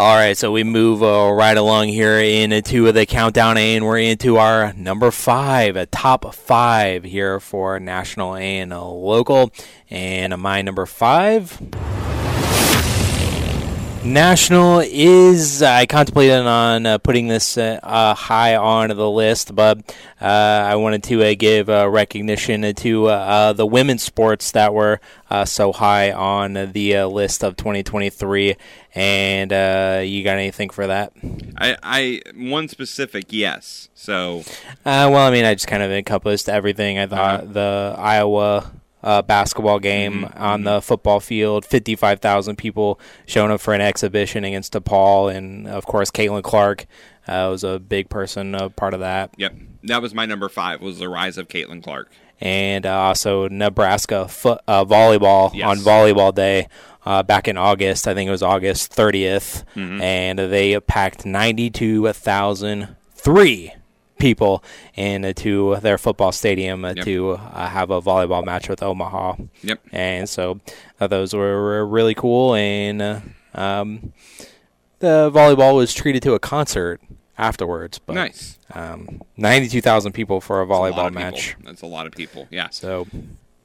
All right, so we move uh, right along here into the countdown, A, and we're into our number five, a top five here for national and local. And my number five. National is I contemplated on uh, putting this uh, uh, high on the list, but uh, I wanted to uh, give recognition to uh, the women's sports that were so high on the list of 2023. And you got anything for that? I, I one specific yes. So, well, I mean, I just kind of encompassed everything. I thought uh-huh. the Iowa uh, basketball game mm-hmm. on the football field. 55,000 people showing up for an exhibition against DePaul. And, of course, Caitlin Clark uh, was a big person, a part of that. Yep. That was my number five, was the rise of Caitlin Clark. And uh, also Nebraska foot, uh, volleyball yes. on Volleyball Day. Uh, back in August, I think it was August 30th, mm-hmm. and they packed 92,003 people into their football stadium uh, yep. to uh, have a volleyball match with Omaha. Yep. And so uh, those were really cool. And uh, um, the volleyball was treated to a concert afterwards. But, nice. Um, 92,000 people for a volleyball a match. People. That's a lot of people. Yeah. So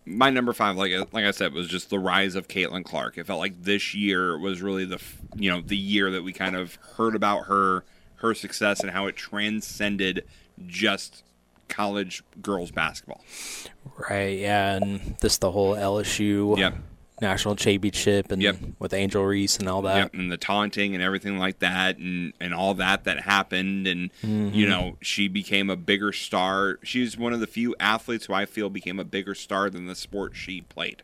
my number five, like like I said, was just the rise of Caitlin Clark. It felt like this year was really the you know the year that we kind of heard about her her success and how it transcended just college girls basketball. Right. Yeah, and this the whole LSU yep. national championship and yep. with Angel Reese and all that. Yep. And the taunting and everything like that and and all that that happened and mm-hmm. you know, she became a bigger star. She's one of the few athletes who I feel became a bigger star than the sport she played.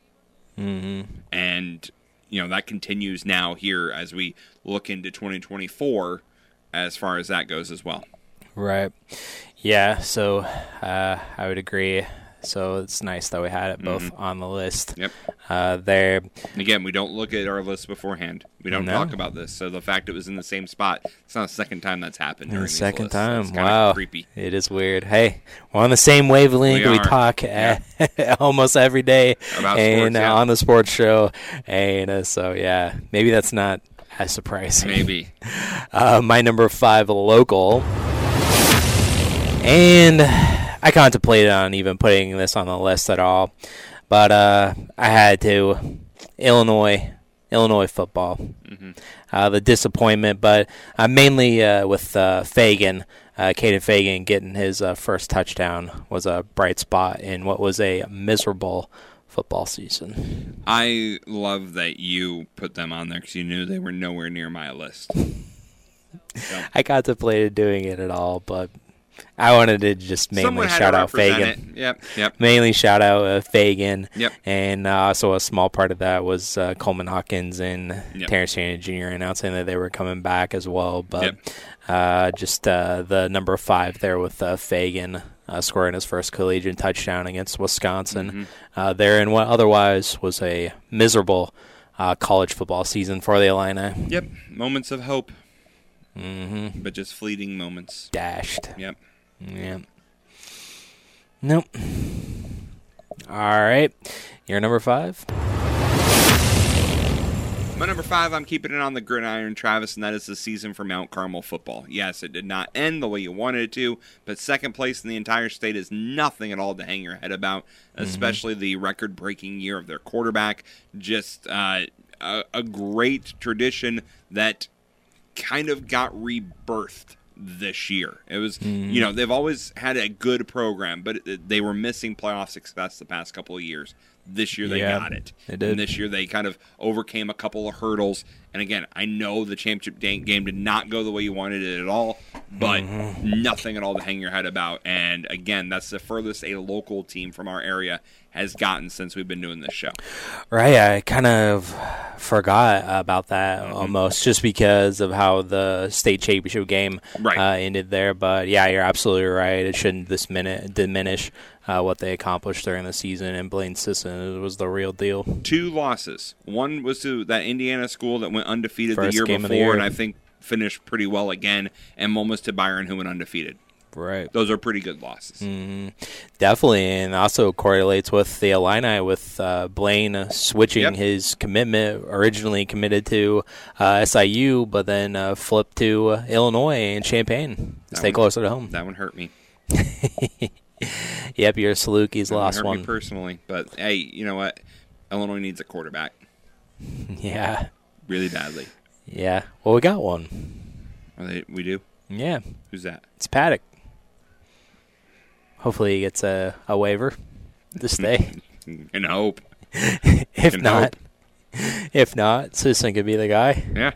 Mm-hmm. And you know, that continues now here as we look into 2024 as far as that goes as well. Right. Yeah. So uh, I would agree. So it's nice that we had it both mm-hmm. on the list. Yep. Uh, there. Again, we don't look at our list beforehand. We don't no. talk about this. So the fact it was in the same spot, it's not the second time that's happened. The second lists. time. wow. Creepy. It is weird. Hey, we're on the same wavelength. We, we talk yeah. almost every day about and sports, yeah. on the sports show. And uh, so yeah, maybe that's not as surprising. Maybe. Uh, my number five local and I contemplated on even putting this on the list at all, but uh, I had to. Illinois, Illinois football. Mm-hmm. Uh, the disappointment, but uh, mainly uh, with uh, Feagin, uh, Kaden Feagin getting his uh, first touchdown was a bright spot in what was a miserable football season. I love that you put them on there because you knew they were nowhere near my list. So. I contemplated doing it at all, but I wanted to just mainly shout out Feagin. It. Yep, yep. Mainly shout out uh, Feagin. Yep. And uh, also a small part of that was uh, Coleman Hawkins and yep. Terrence Shannon Jr. announcing that they were coming back as well. But yep. Uh, just uh, the number five there with uh, Feagin. scoring his first collegiate touchdown against Wisconsin mm-hmm. there in what otherwise was a miserable college football season for the Illini. Yep, moments of hope. Mm-hmm. But just fleeting moments. Dashed. Yep. Yeah. Nope. All right. You're number five. My number five, I'm keeping it on the gridiron, Travis, and that is the season for Mount Carmel football. Yes, it did not end the way you wanted it to, but second place in the entire state is nothing at all to hang your head about, mm-hmm. especially the record breaking year of their quarterback. Just uh, a, a great tradition that kind of got rebirthed this year. It was, mm. you know, they've always had a good program, but they were missing playoff success the past couple of years. This year they yeah, got it. They did. And this year they kind of overcame a couple of hurdles. And again, I know the championship game did not go the way you wanted it at all, but mm-hmm. nothing at all to hang your head about. And again, that's the furthest a local team from our area has gotten since we've been doing this show. Right. I kind of forgot about that mm-hmm. almost just because of how the state championship game right. uh, ended there. But yeah, you're absolutely right. It shouldn't this minute diminish uh, what they accomplished during the season. And Blaine Sisson was the real deal. Two losses. One was to that Indiana school that went undefeated First the year before, the year. and I think finished pretty well again. And was to Byron, who went undefeated. Right. Those are pretty good losses. hmm Definitely, and also correlates with the Illini with uh, Blaine uh, switching Yep. his commitment. Originally committed to uh, SIU, but then uh, flipped to uh, Illinois and Champaign to That stay one- closer to home. That one hurt me. Yep, your Salukis That one lost hurt one. me personally. But hey, you know what? Illinois needs a quarterback yeah, really badly. Yeah. Well, we got one. Are they, we do. Yeah, Who's that? it's Paddock. Hopefully, he gets a, a waiver to stay. And hope. if Can not, if not, Sisson could be the guy. Yeah.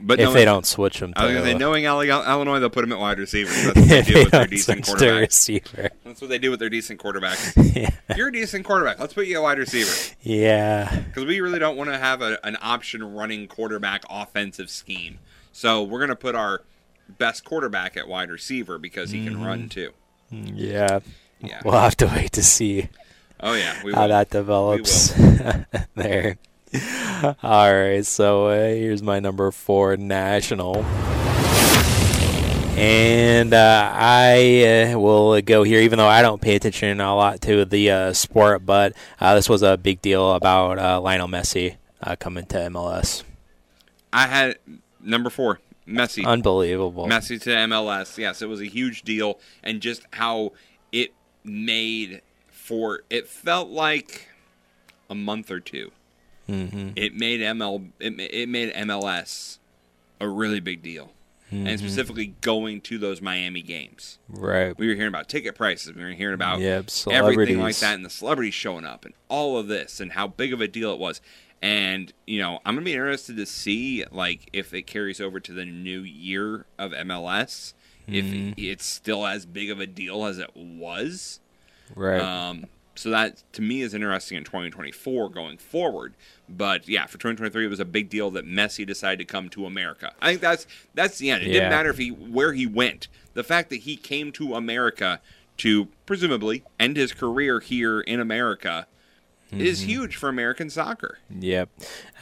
But if knowing- they don't switch him, I was gonna say, knowing Illinois, they'll put him at wide receiver. That's what they do with their decent quarterback. receiver. That's what they do with their decent quarterbacks. yeah. You're a decent quarterback. Let's put you at wide receiver yeah. because we really don't want to have a, an option running quarterback offensive scheme. So we're gonna put our best quarterback at wide receiver because he can run mm-hmm. too. Yeah. Yeah. We'll have to wait to see Oh yeah, how that develops there. All right, so uh, here's my number four national. And uh, I uh, will go here, even though I don't pay attention a lot to the uh, sport, but uh, this was a big deal about uh, Lionel Messi uh, coming to MLS. I had number four, Messi. Unbelievable. Messi to MLS. Yes, it was a huge deal, and just how it made for it felt like a month or 2 hmm It made ML it, it made MLS a really big deal, and specifically going to those Miami games. Right. We were hearing about ticket prices. We were hearing about Yep, everything like that, and the celebrities showing up, and all of this, and how big of a deal it was. And you know, I'm gonna be interested to see like if it carries over to the new year of MLS, if Mm-hmm. it's still as big of a deal as it was. Right. Um, so that to me is interesting in 2024 going forward. But yeah, for 2023, it was a big deal that Messi decided to come to America. I think that's that's the end. It Yeah. didn't matter if he where he went. The fact that he came to America to presumably end his career here in America is Mm-hmm. huge for American soccer. Yep,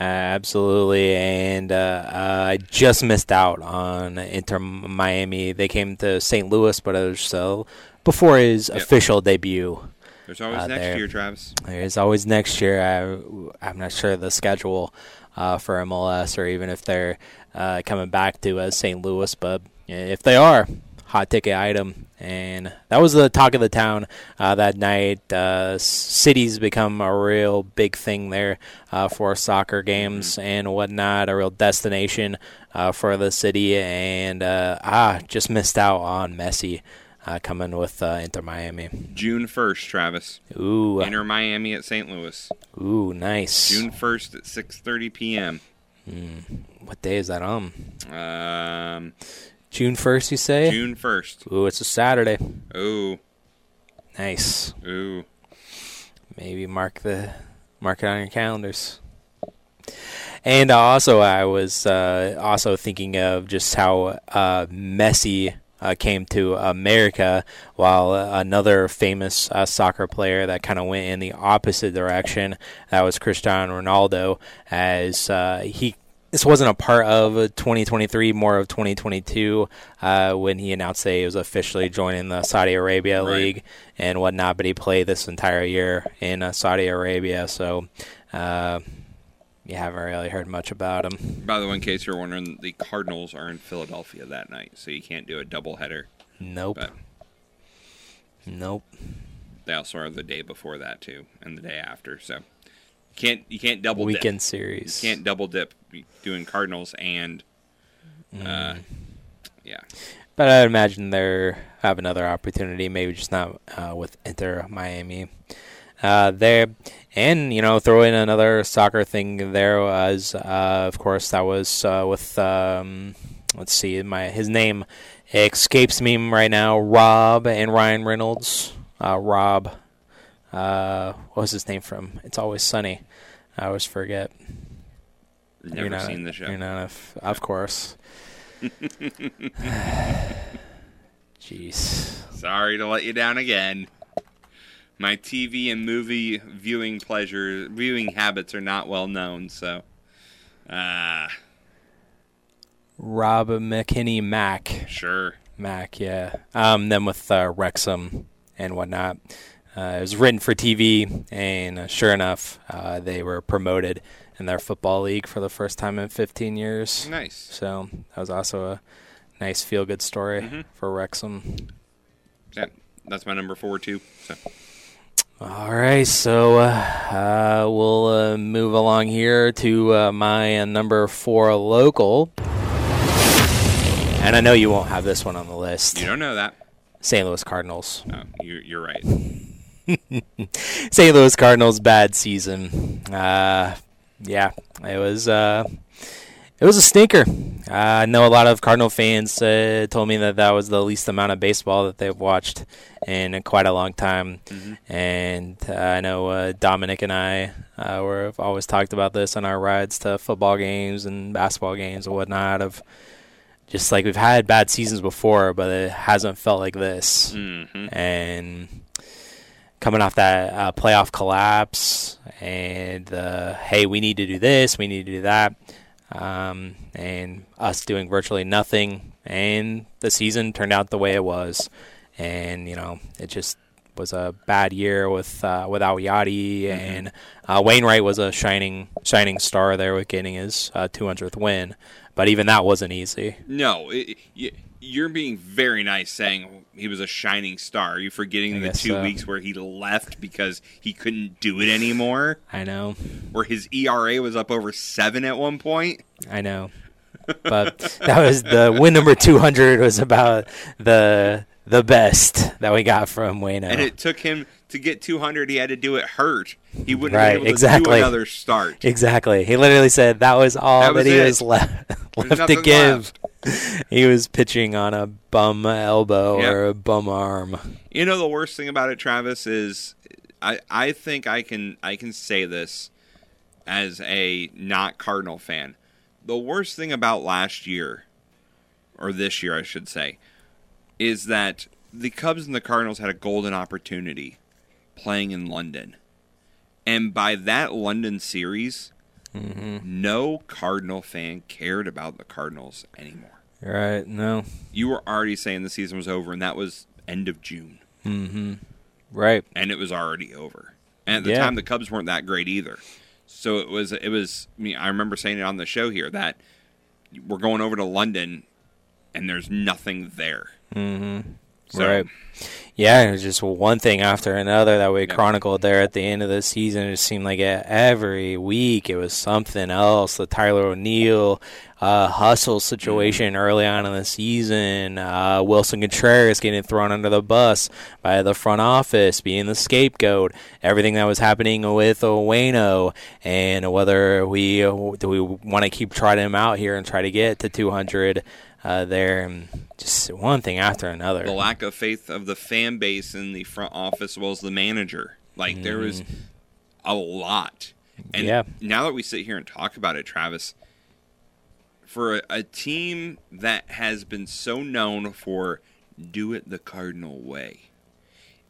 uh, absolutely. And uh, uh, I just missed out on Inter Miami. They came to St. Louis, but it was so before his Yep. official debut. There's always Uh, next there. year, Travis. There's always next year. I, I'm not sure the schedule uh, for MLS or even if they're uh, coming back to uh, St. Louis, but if they are, hot ticket item. And that was the talk of the town uh, that night. Uh, cities become a real big thing there uh, for soccer games and whatnot, a real destination uh, for the city. And uh, ah, just missed out on Messi uh, coming with uh, Inter Miami. June 1st, Travis. Ooh, Inter Miami at St. Louis. ooh, nice. June 1st at 6:30 p.m. What day is that on? Um, June 1st, you say? June 1st. Ooh, it's a Saturday. Ooh, Nice. ooh. Maybe mark the mark it on your calendars. And also, I was uh, also thinking of just how uh, Messi uh, came to America, while another famous uh, soccer player that kind of went in the opposite direction. That was Cristiano Ronaldo, as uh, he. This wasn't a part of 2023, more of 2022, uh, when he announced that he was officially joining the Saudi Arabia Right. League and whatnot. But he played this entire year in uh, Saudi Arabia, so uh, you haven't really heard much about him. By the way, in case you're wondering, the Cardinals are in Philadelphia that night, so you can't do a doubleheader. Nope. But Nope. they also are the day before that too, and the day after. So you can't you can't double Weekend dip. series. You can't double dip doing Cardinals and Mm. uh, yeah. But I imagine they have another opportunity, maybe just not uh, with Inter Miami uh, there. And, you know, throw in another soccer thing there was, uh, of course, that was uh, with, um, let's see, my his name escapes me right now, Rob and Ryan Reynolds. Uh, Rob, uh, what was his name from? It's Always Sunny. I always forget. Never You're not- seen the show. You're not, of, of course. Jeez. Sorry to let you down again. My TV and movie viewing pleasure viewing habits are not well known, so uh Rob McElhenney Mac. sure. Mac, yeah. Um, then with uh, Wrexham and whatnot, uh, it was written for TV, and uh, sure enough, uh, they were promoted in their football league for the first time in 15 years. Nice. So that was also a nice feel good story Mhm. for Wrexham. Yeah, that's my number four too. So. All right, so uh, uh, we'll uh, move along here to uh, my uh, number four local. And I know you won't have this one on the list. You don't know that. St. Louis Cardinals. No, you're, you're right. St. Louis Cardinals bad season. Uh, yeah, it was uh, it was a stinker. Uh, I know a lot of Cardinal fans uh, told me that that was the least amount of baseball that they've watched in quite a long time. Mhm. And uh, I know uh, Dominic and I uh, were have always talked about this on our rides to football games and basketball games and whatnot. Of just like we've had bad seasons before, but it hasn't felt like this hmm and coming off that uh, playoff collapse and uh, hey we need to do this we need to do that um, and us doing virtually nothing and the season turned out the way it was. And you know it just was a bad year with uh, without Yadi and uh, Wainwright was a shining shining star there with getting his uh, 200th win. But even that wasn't easy. No, it, you're being very nice saying he was a shining star. Are you forgetting I the two so. weeks where he left because he couldn't do it anymore? I know Where his ERA was up over seven at one point? I know. But that was the win number 200 was about the the best that we got from Wayno. And it took him to get 200. He had to do it hurt. He wouldn't Right, be able to do exactly. another start. exactly. He literally said that was all That that, was he it. was left left to give. He was pitching on a bum elbow Yep. or a bum arm. You know the worst thing about it, Travis, is I I think I can I can say this as a not Cardinal fan. The worst thing about last year, or this year I should say, is that the Cubs and the Cardinals had a golden opportunity playing in London. And by that London series, hmm no Cardinal fan cared about the Cardinals anymore. Right? No. You were already saying the season was over, and that was end of June. Mm-hmm. Right. and it was already over. And at the Yeah. time, the Cubs weren't that great either. So it was. It was. I, mean, I remember saying it on the show here that we're going over to London, and there's nothing there. hmm So, Right. Yeah, it was just one thing after another that we Yeah. chronicled there at the end of the season. It seemed like every week it was something else. The Tyler O'Neill uh, hustle situation early on in the season. Uh, Willson Contreras getting thrown under the bus by the front office, being the scapegoat. Everything that was happening with Wayno, and whether we do we want to keep trotting him out here and try to get to 200 uh, there. And just one thing after another. the lack of faith of the fan base in the front office, as well as the manager. Like there was a lot. And Yeah. now that we sit here and talk about it, Travis, for a, a team that has been so known for do it the Cardinal way,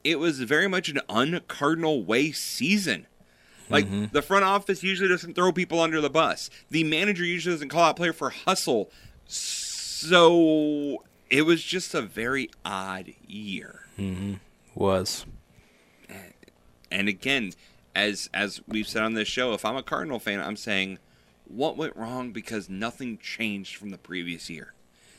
it was very much an uncardinal way season. Like the front office usually doesn't throw people under the bus. The manager usually doesn't call out player for hustle. So it was just a very odd year. was. And again, as as we've said on this show, if I'm a Cardinal fan, I'm saying what went wrong because nothing changed from the previous year.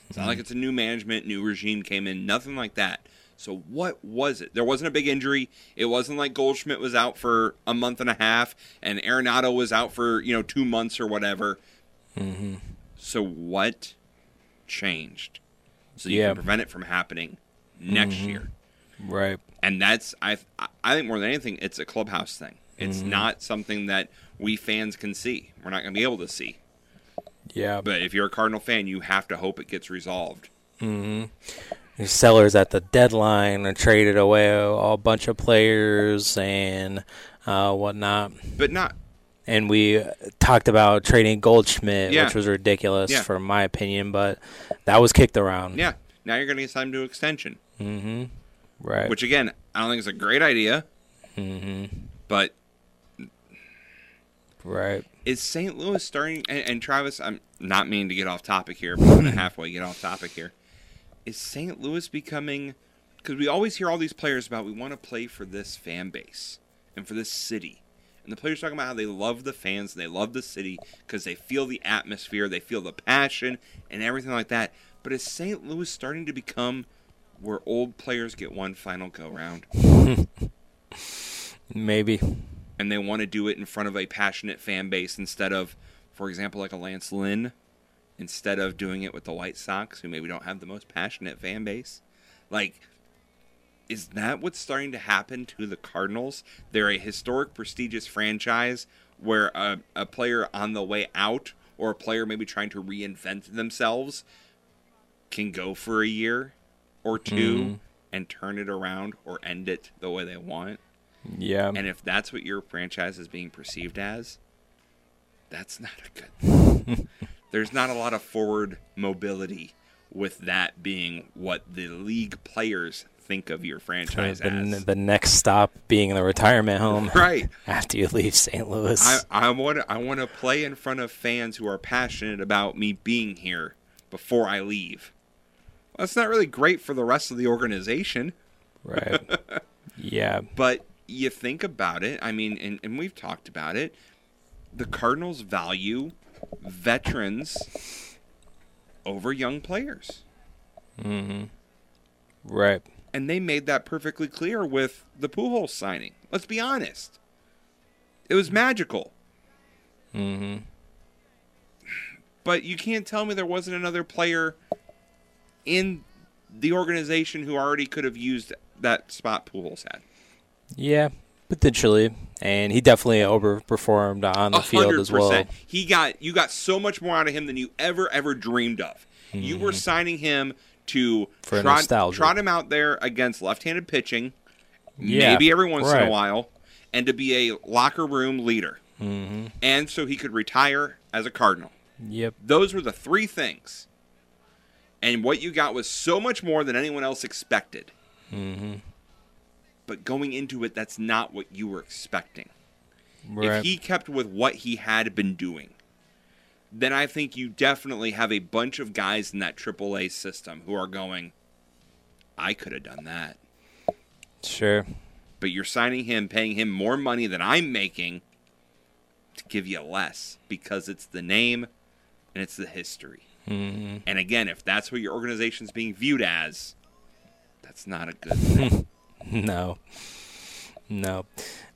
It's not like it's a new management, new regime came in, nothing like that. So what was it? There wasn't a big injury. It wasn't like Goldschmidt was out for a month and a half and Arenado was out for, you know, 2 months or whatever. hmm So what changed? So you Yeah. can prevent it from happening next Mhm. year Right. and that's I I think more than anything, it's a clubhouse thing. It's Mm-hmm. not something that we fans can see. We're not going to be able to see. Yeah. But if you're a Cardinal fan, you have to hope it gets resolved. hmm Sellers at the deadline are traded away a, a bunch of players and uh, whatnot. But not And we talked about trading Goldschmidt, Yeah. which was ridiculous Yeah. for my opinion, but that was kicked around. yeah. Now you're going to get signed to extension, Mm-hmm. Right. which again I don't think is a great idea. Mm-hmm. But Right. is St. Louis starting? And, and Travis, I'm not meaning to get off topic here, but I'm going to halfway get off topic here. is St. Louis becoming because we always hear all these players about we want to play for this fan base and for this city. And the players talking about how they love the fans and they love the city because they feel the atmosphere, they feel the passion and everything like that. But is St. Louis starting to become where old players get one final go round? Maybe. And they want to do it in front of a passionate fan base instead of, for example, like a Lance Lynn, instead of doing it with the White Sox, who maybe don't have the most passionate fan base. Like, is that what's starting to happen to the Cardinals? They're a historic, prestigious franchise where a, a player on the way out or a player maybe trying to reinvent themselves can go for a year or 2 Mhm. and turn it around or end it the way they want. Yeah. And if that's what your franchise is being perceived as, that's not a good. There's not a lot of forward mobility with that being what the league players think of your franchise the, as. the next stop being the retirement home Right. after you leave St. Louis. I, want to I want to play in front of fans who are passionate about me being here before I leave. Well, that's not really great for the rest of the organization. right. yeah. But you think about it, I mean, and, and we've talked about it. The Cardinals value veterans over young players. Mm-hmm. Right. And they made that perfectly clear with the Pujols signing. Let's be honest. It was magical. hmm But you can't tell me there wasn't another player in the organization who already could have used that spot Pujols had. Yeah, potentially. And he definitely overperformed on the A field as well. He got you got so much more out of him than you ever ever dreamed of. You were signing him to Mm-hmm. For trot, nostalgia. trot him out there against left-handed pitching, Yeah, maybe every once in a while, and to be a locker room leader, hmm and so he could retire as a Cardinal. Yep. Those were the three things. And what you got was so much more than anyone else expected. hmm But going into it, that's not what you were expecting. Right. If he kept with what he had been doing, then I think you definitely have a bunch of guys in that AAA system who are going, I could have done that. sure. But you're signing him, paying him more money than I'm making to give you less because it's the name and it's the history. hmm And again, if that's what your organization's being viewed as, that's not a good thing. No. No.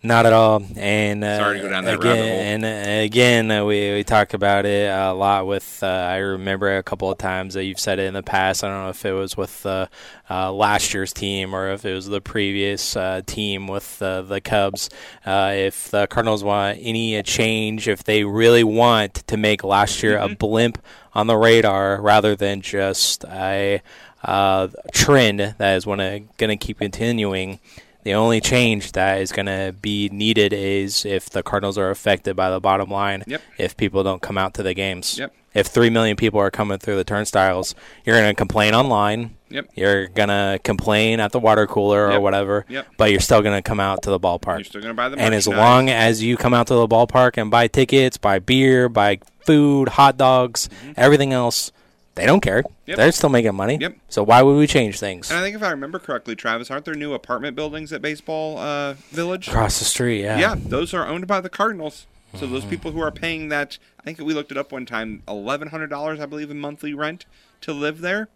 Not at all. And uh, Sorry to go down that again, rabbit hole. And uh, again, uh, we we talk about it a lot. With uh, I remember a couple of times that you've said it in the past. I don't know if it was with uh, uh, last year's team or if it was the previous uh, team with uh, the Cubs. Uh, if the Cardinals want any change, if they really want to make last year Mm-hmm. a blimp on the radar rather than just a uh, trend that is going to keep continuing. The only change that is going to be needed is if the Cardinals are affected by the bottom line. Yep. If people don't come out to the games. Yep. If three million people are coming through the turnstiles, you're going to complain online. Yep. You're going to complain at the water cooler or whatever. Yep. But you're still going to come out to the ballpark. You're still going to buy the And as long as you come out to the ballpark and buy tickets, buy beer, buy food, hot dogs, mm-hmm. everything else, they don't care. Mm-hmm. Yep. They're still making money. Yep. So why would we change things? And I think if I remember correctly, Travis, aren't there new apartment buildings at Baseball uh, Village? Across the street, yeah. Yeah, those are owned by the Cardinals. So Mm-hmm. those people who are paying that, I think we looked it up one time, eleven hundred dollars, I believe, in monthly rent to live there.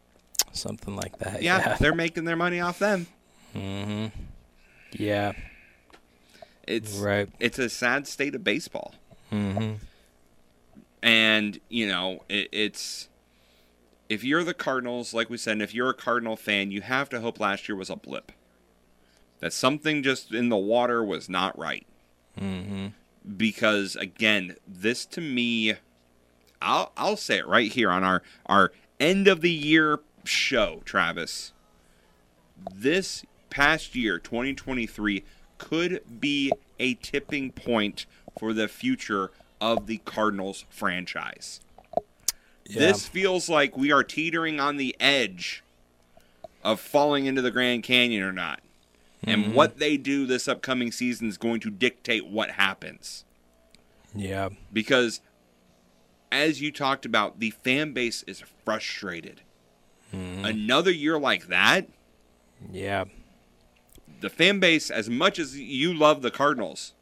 Something like that. Yeah, Yeah. they're making their money off them. hmm Yeah. It's Right. it's a sad state of baseball, hmm and you know it, it's if you're the Cardinals, like we said, and if you're a Cardinal fan, you have to hope last year was a blip. That something just in the water was not right. hmm because again, this to me, I'll I'll say it right here on our our end of the year show, Travis. This past year, 2023, could be a tipping point for the future of the Cardinals franchise. This feels like we are teetering on the edge of falling into the Grand Canyon or not. And mm-hmm. what they do this upcoming season is going to dictate what happens. Yeah. Because, as you talked about, the fan base is frustrated. Mm-hmm. Another year like that, Yeah. the fan base, as much as you love the Cardinals,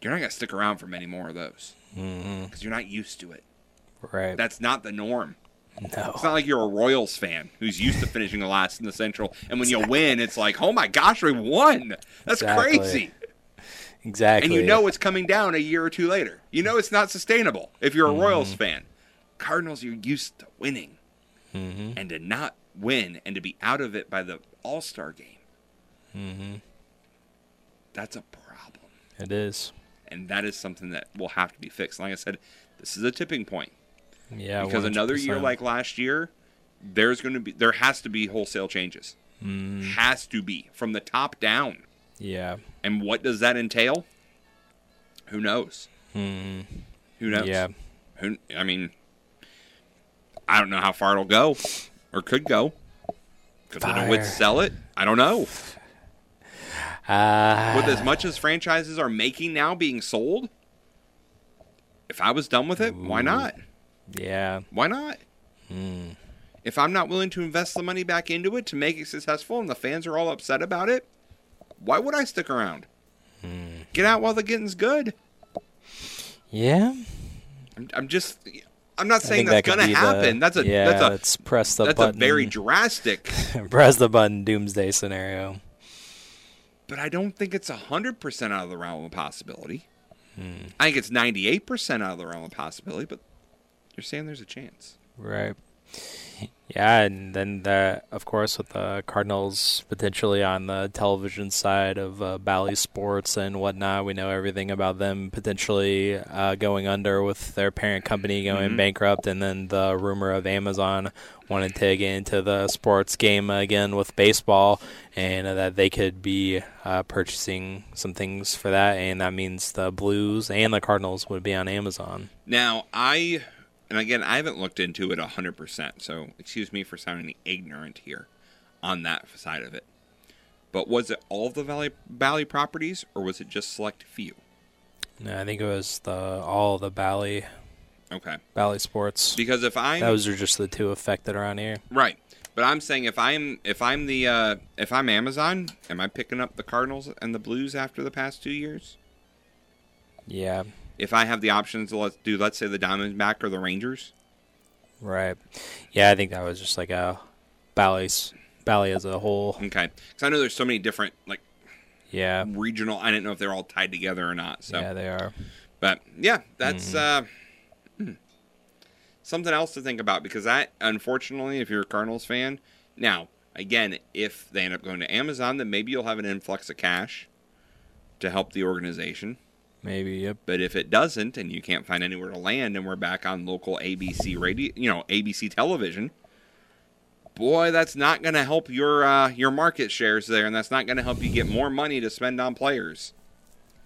you're not going to stick around for many more of those mm-hmm. because you're not used to it. Right. That's not the norm. no. It's not like you're a Royals fan who's used to finishing the last in the Central, and when you win, it's like, oh my gosh, we won! That's Exactly. crazy. Exactly. And you know it's coming down a year or two later. You know it's not sustainable if you're a Royals fan. Cardinals, you're used to winning, hmm and to not win and to be out of it by the All Star game, hmm that's a problem. It is. and that is something that will have to be fixed. Like I said, this is a tipping point Yeah. because another year like last year, there's going to be there has to be wholesale changes. Mm, Has to be from the top down. yeah. And what does that entail? Who knows? Mm, Who knows? yeah. Who? I mean, I don't know how far it'll go, or could go. Could. DeWitt sell it? I don't know. Uh, With as much as franchises are making now being sold, if I was done with it, why not? Yeah. Why not? Mm, If I'm not willing to invest the money back into it to make it successful and the fans are all upset about it, why would I stick around? Hmm. Get out while the getting's good. yeah. I'm, I'm just I'm not saying that's that gonna be the- happen. that's a yeah. that's a let's press the button. that's button. a very drastic, press the button. Doomsday scenario. but I don't think it's hundred percent out of the realm of possibility. Hmm. I think it's ninety eight percent out of the realm of possibility, but you're saying there's a chance. Right. Yeah, and then the, of course with the Cardinals potentially on the television side of uh, Bally Sports and whatnot, we know everything about them potentially uh, going under with their parent company going Mhm. bankrupt, and then the rumor of Amazon wanting to get into the sports game again with baseball, and uh, that they could be uh, purchasing some things for that, and that means the Blues and the Cardinals would be on Amazon. Now I and again I haven't looked into it hundred percent, so excuse me for sounding ignorant here on that side of it. But was it all of the Bally Bally properties, or was it just select few? No, I think it was the all the Bally Okay, Bally Sports. because if I'm Those are just the two affected around here. right, but I'm saying if I'm if I'm the uh, if I'm Amazon, am I picking up the Cardinals and the Blues after the past two years? Yeah, If I have the options to let's do, let's say the Diamondback or the Rangers. right. Yeah, I think that was just like a Bally's Bally as a whole. Okay, because I know there's so many different like Yeah, regional. I didn't know if they're all tied together or not. So yeah, they are. But yeah, that's uh, hmm. something else to think about because that, unfortunately, if you're a Cardinals fan, now again, if they end up going to Amazon, then maybe you'll have an influx of cash to help the organization. Maybe yep. But if it doesn't, and you can't find anywhere to land, and we're back on local ABC radio, you know, ABC television, boy, that's not going to help your uh, your market shares there, and that's not going to help you get more money to spend on players.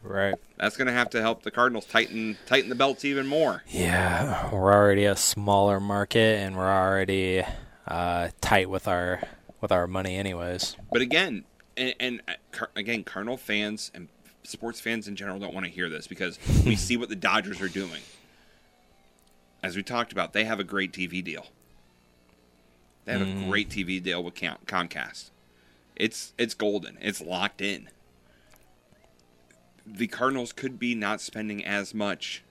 Right. That's going to have to help the Cardinals tighten tighten the belts even more. Yeah, we're already a smaller market, and we're already uh, tight with our with our money, anyways. But again, and, and uh, again, Cardinal fans and sports fans in general don't want to hear this because we see what the Dodgers are doing. As we talked about, they have a great TV deal. They have a Mm. great TV deal with Comcast. It's it's golden. It's locked in. The Cardinals could be not spending as much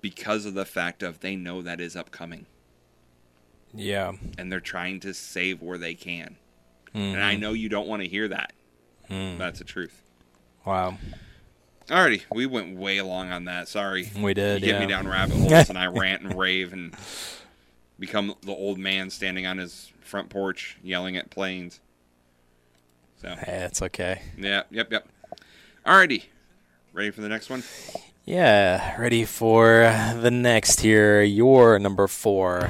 because of the fact of they know that is upcoming Yeah. and they're trying to save where they can. Mhm. And I know you don't want to hear that. Mm. That's the truth. Wow, Alrighty, we went way long on that. Sorry. we did. you get yeah. me down rabbit holes and I rant and rave and become the old man standing on his front porch yelling at planes. So, Hey, it's okay. yeah, yep, yep. Alrighty. Ready for the next one? Yeah, ready for the next here. Your number four.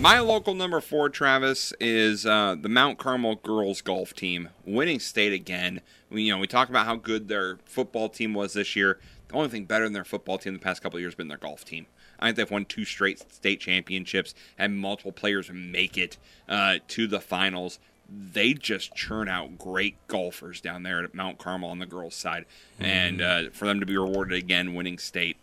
My local number four, Travis, is uh, the Mount Carmel girls golf team, winning state again. We, you know, we talk about how good their football team was this year. The only thing better than their football team the past couple of years has been their golf team. I think they've won two straight state championships, and multiple players make it uh, to the finals. They just churn out great golfers down there at Mount Carmel on the girls' side, and uh, for them to be rewarded again, winning state,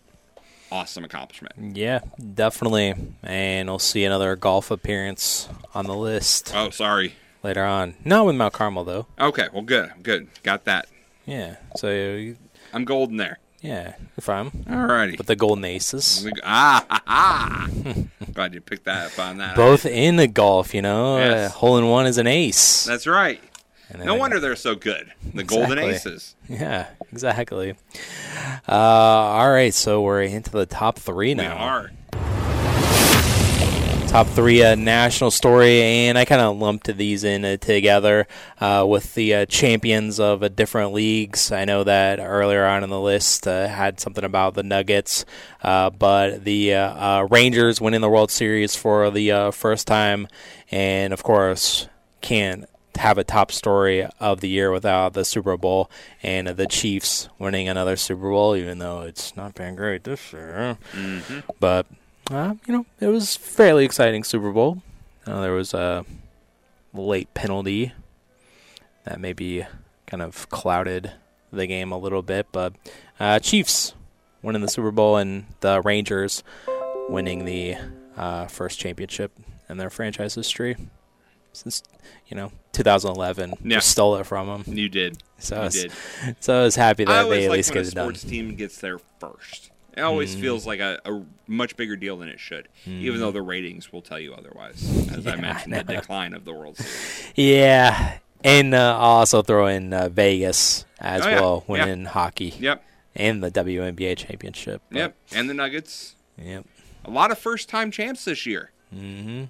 awesome accomplishment. Yeah, definitely. And we'll see another golf appearance on the list Oh, sorry. later on. Not with Mount Carmel though. Okay, well, good, good. Got that. Yeah. So you- I'm golden there. yeah, if I'm Alrighty. with the Golden Aces. Ah, ha, ha. Glad you picked that up on that. Both in the golf, you know. Yes. Uh, hole in one is an ace. That's right. No I- wonder they're so good. The Golden Aces. Yeah, exactly. Uh, all right, so we're into the top three now. We are. top three uh, national story, and I kind of lumped these in uh, together uh, with the uh, champions of uh, different leagues. I know that earlier on in the list uh, had something about the Nuggets, uh, but the uh, uh, Rangers winning the World Series for the uh, first time, and of course, can't have a top story of the year without the Super Bowl and the Chiefs winning another Super Bowl, even though it's not been great this year. Mm-hmm. But uh, you know, it was fairly exciting Super Bowl. Uh, there was a late penalty that maybe kind of clouded the game a little bit, but uh, Chiefs winning the Super Bowl and the Rangers winning the uh, first championship in their franchise history since you know 2011. Yeah. Just stole it from them, You did. so I was, did. so I was happy that they at like least get it done. sports team gets there first. It always Mm. feels like a, a much bigger deal than it should, even though the ratings will tell you otherwise. As I Mm. Mentioned, I the decline of the World Series. Yeah, and uh, I'll also throw in uh, Vegas as Oh, yeah. well, Yeah. winning hockey Yep, and the WNBA championship. But- yep. And the Nuggets, yep, a lot of first-time champs this year. mm-hmm.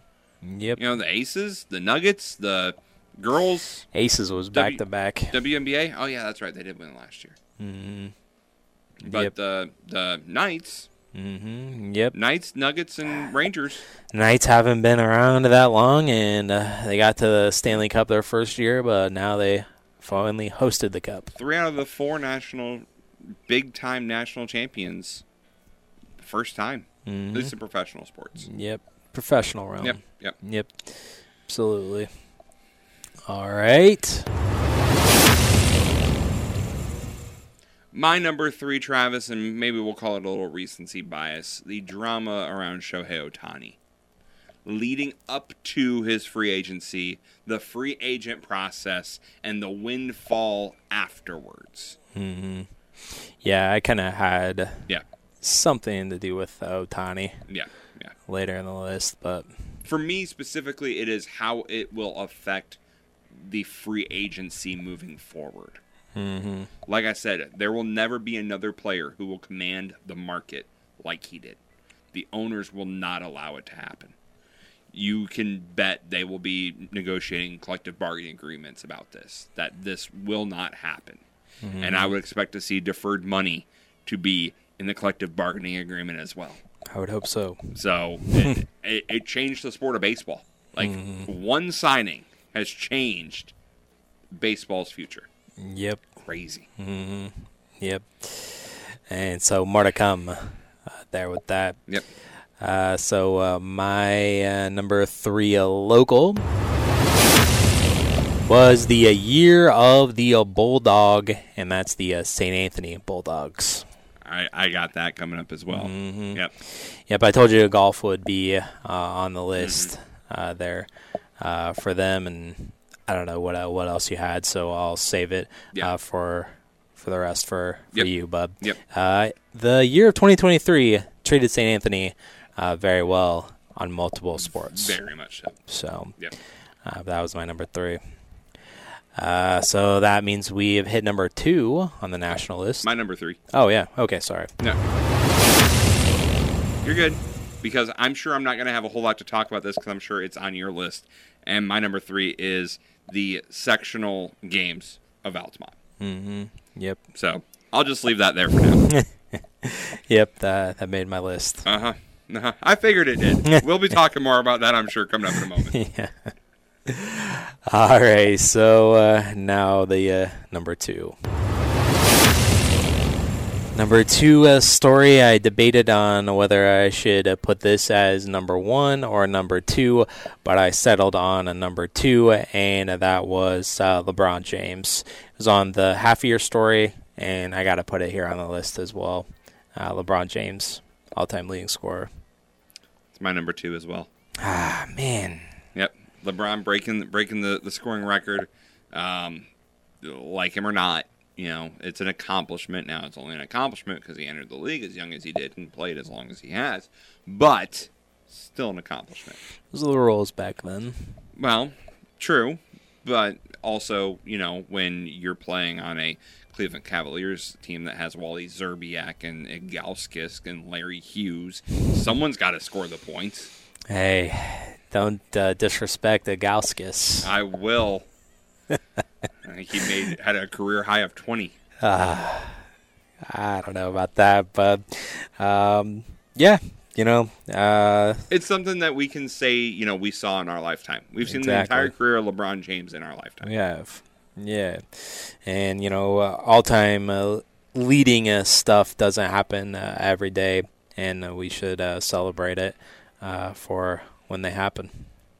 Yep. You know, the Aces, the Nuggets, the girls, Aces was back to back. WNBA. Oh yeah, that's right. They did win last year. Mm-hmm. But Yep. the the Knights, Mm-hmm. Yep. Knights, Nuggets, and Rangers. Knights haven't been around that long, and uh, they got to the Stanley Cup their first year, but now they finally hosted the cup. Three out of the four national, big-time national champions, first time, at Mhm. least in professional sports. Yep. Professional realm. Yep, yep. Yep. Absolutely. All right. My number three, Travis, and maybe we'll call it a little recency bias, the drama around Shohei Ohtani. Leading up to his free agency, the free agent process, and the windfall afterwards. hmm Yeah, I kind of had Yeah, something to do with Ohtani yeah. Later in the list, but For me specifically, it is how it will affect the free agency moving forward. hmm Like I said, there will never be another player who will command the market like he did. The owners will not allow it to happen. You can bet they will be negotiating collective bargaining agreements about this, that this will not happen. And I would expect to see deferred money to be in the collective bargaining agreement as well. I would hope so. So it, it, it changed the sport of baseball. Like one signing has changed baseball's future. Yep. Crazy. hmm Yep. And so more to come uh, there with that. Yep. Uh, so uh, my uh, number three uh, local was the uh, year of the uh, bulldog, and that's the uh, St. Anthony Bulldogs. I, I got that coming up as well. Mhm. Yep. Yep, I told you golf would be uh, on the list uh, there uh, for them, and I don't know what uh, what else you had, so I'll save it Yeah. uh, for for the rest for, for Yep. you, bub. Yep. Uh, the year of 2023 treated St. Anthony uh, very well on multiple sports. Very much so. So Yep. uh, that was my number three. Uh, so that means we have hit number two on the national list. My number three. oh yeah. Okay. Sorry. No. You're good. Because I'm sure I'm not going to have a whole lot to talk about this because I'm sure it's on your list. And my number three is the sectional games of Altamont. Mm-hmm. Yep. So I'll just leave that there for now. Yep. That that made my list. Uh huh. Uh-huh. I figured it did. we'll be talking more about that, I'm sure, coming up in a moment. yeah. All right. So uh, now the uh, number two. Number two uh, story. I debated on whether I should uh, put this as number one or number two, but I settled on a number two, and that was uh, LeBron James. It was on the half year story, and I got to put it here on the list as well. Uh, LeBron James all-time leading scorer. It's my number two as well. Ah, man. LeBron breaking breaking the the scoring record. Um, like him or not, you know, it's an accomplishment. Now it's only an accomplishment because he entered the league as young as he did and played as long as he has. But still an accomplishment. Those are the rules back then. Well, true, but also, you know, when you're playing on a Cleveland Cavaliers team that has Wally Szczerbiak and Ilgauskas and Larry Hughes, someone's got to score the points. Hey, don't uh, disrespect the Gauskas. I will. I think he made had a career high of twenty. Uh, I don't know about that, but um, yeah, you know, uh, it's something that we can say. You know, we saw in our lifetime. We've seen Exactly. the entire career of LeBron James in our lifetime. we have, yeah, and you know, uh, all-time uh, leading uh, stuff doesn't happen uh, every day, and uh, we should uh, celebrate it uh, for when they happen.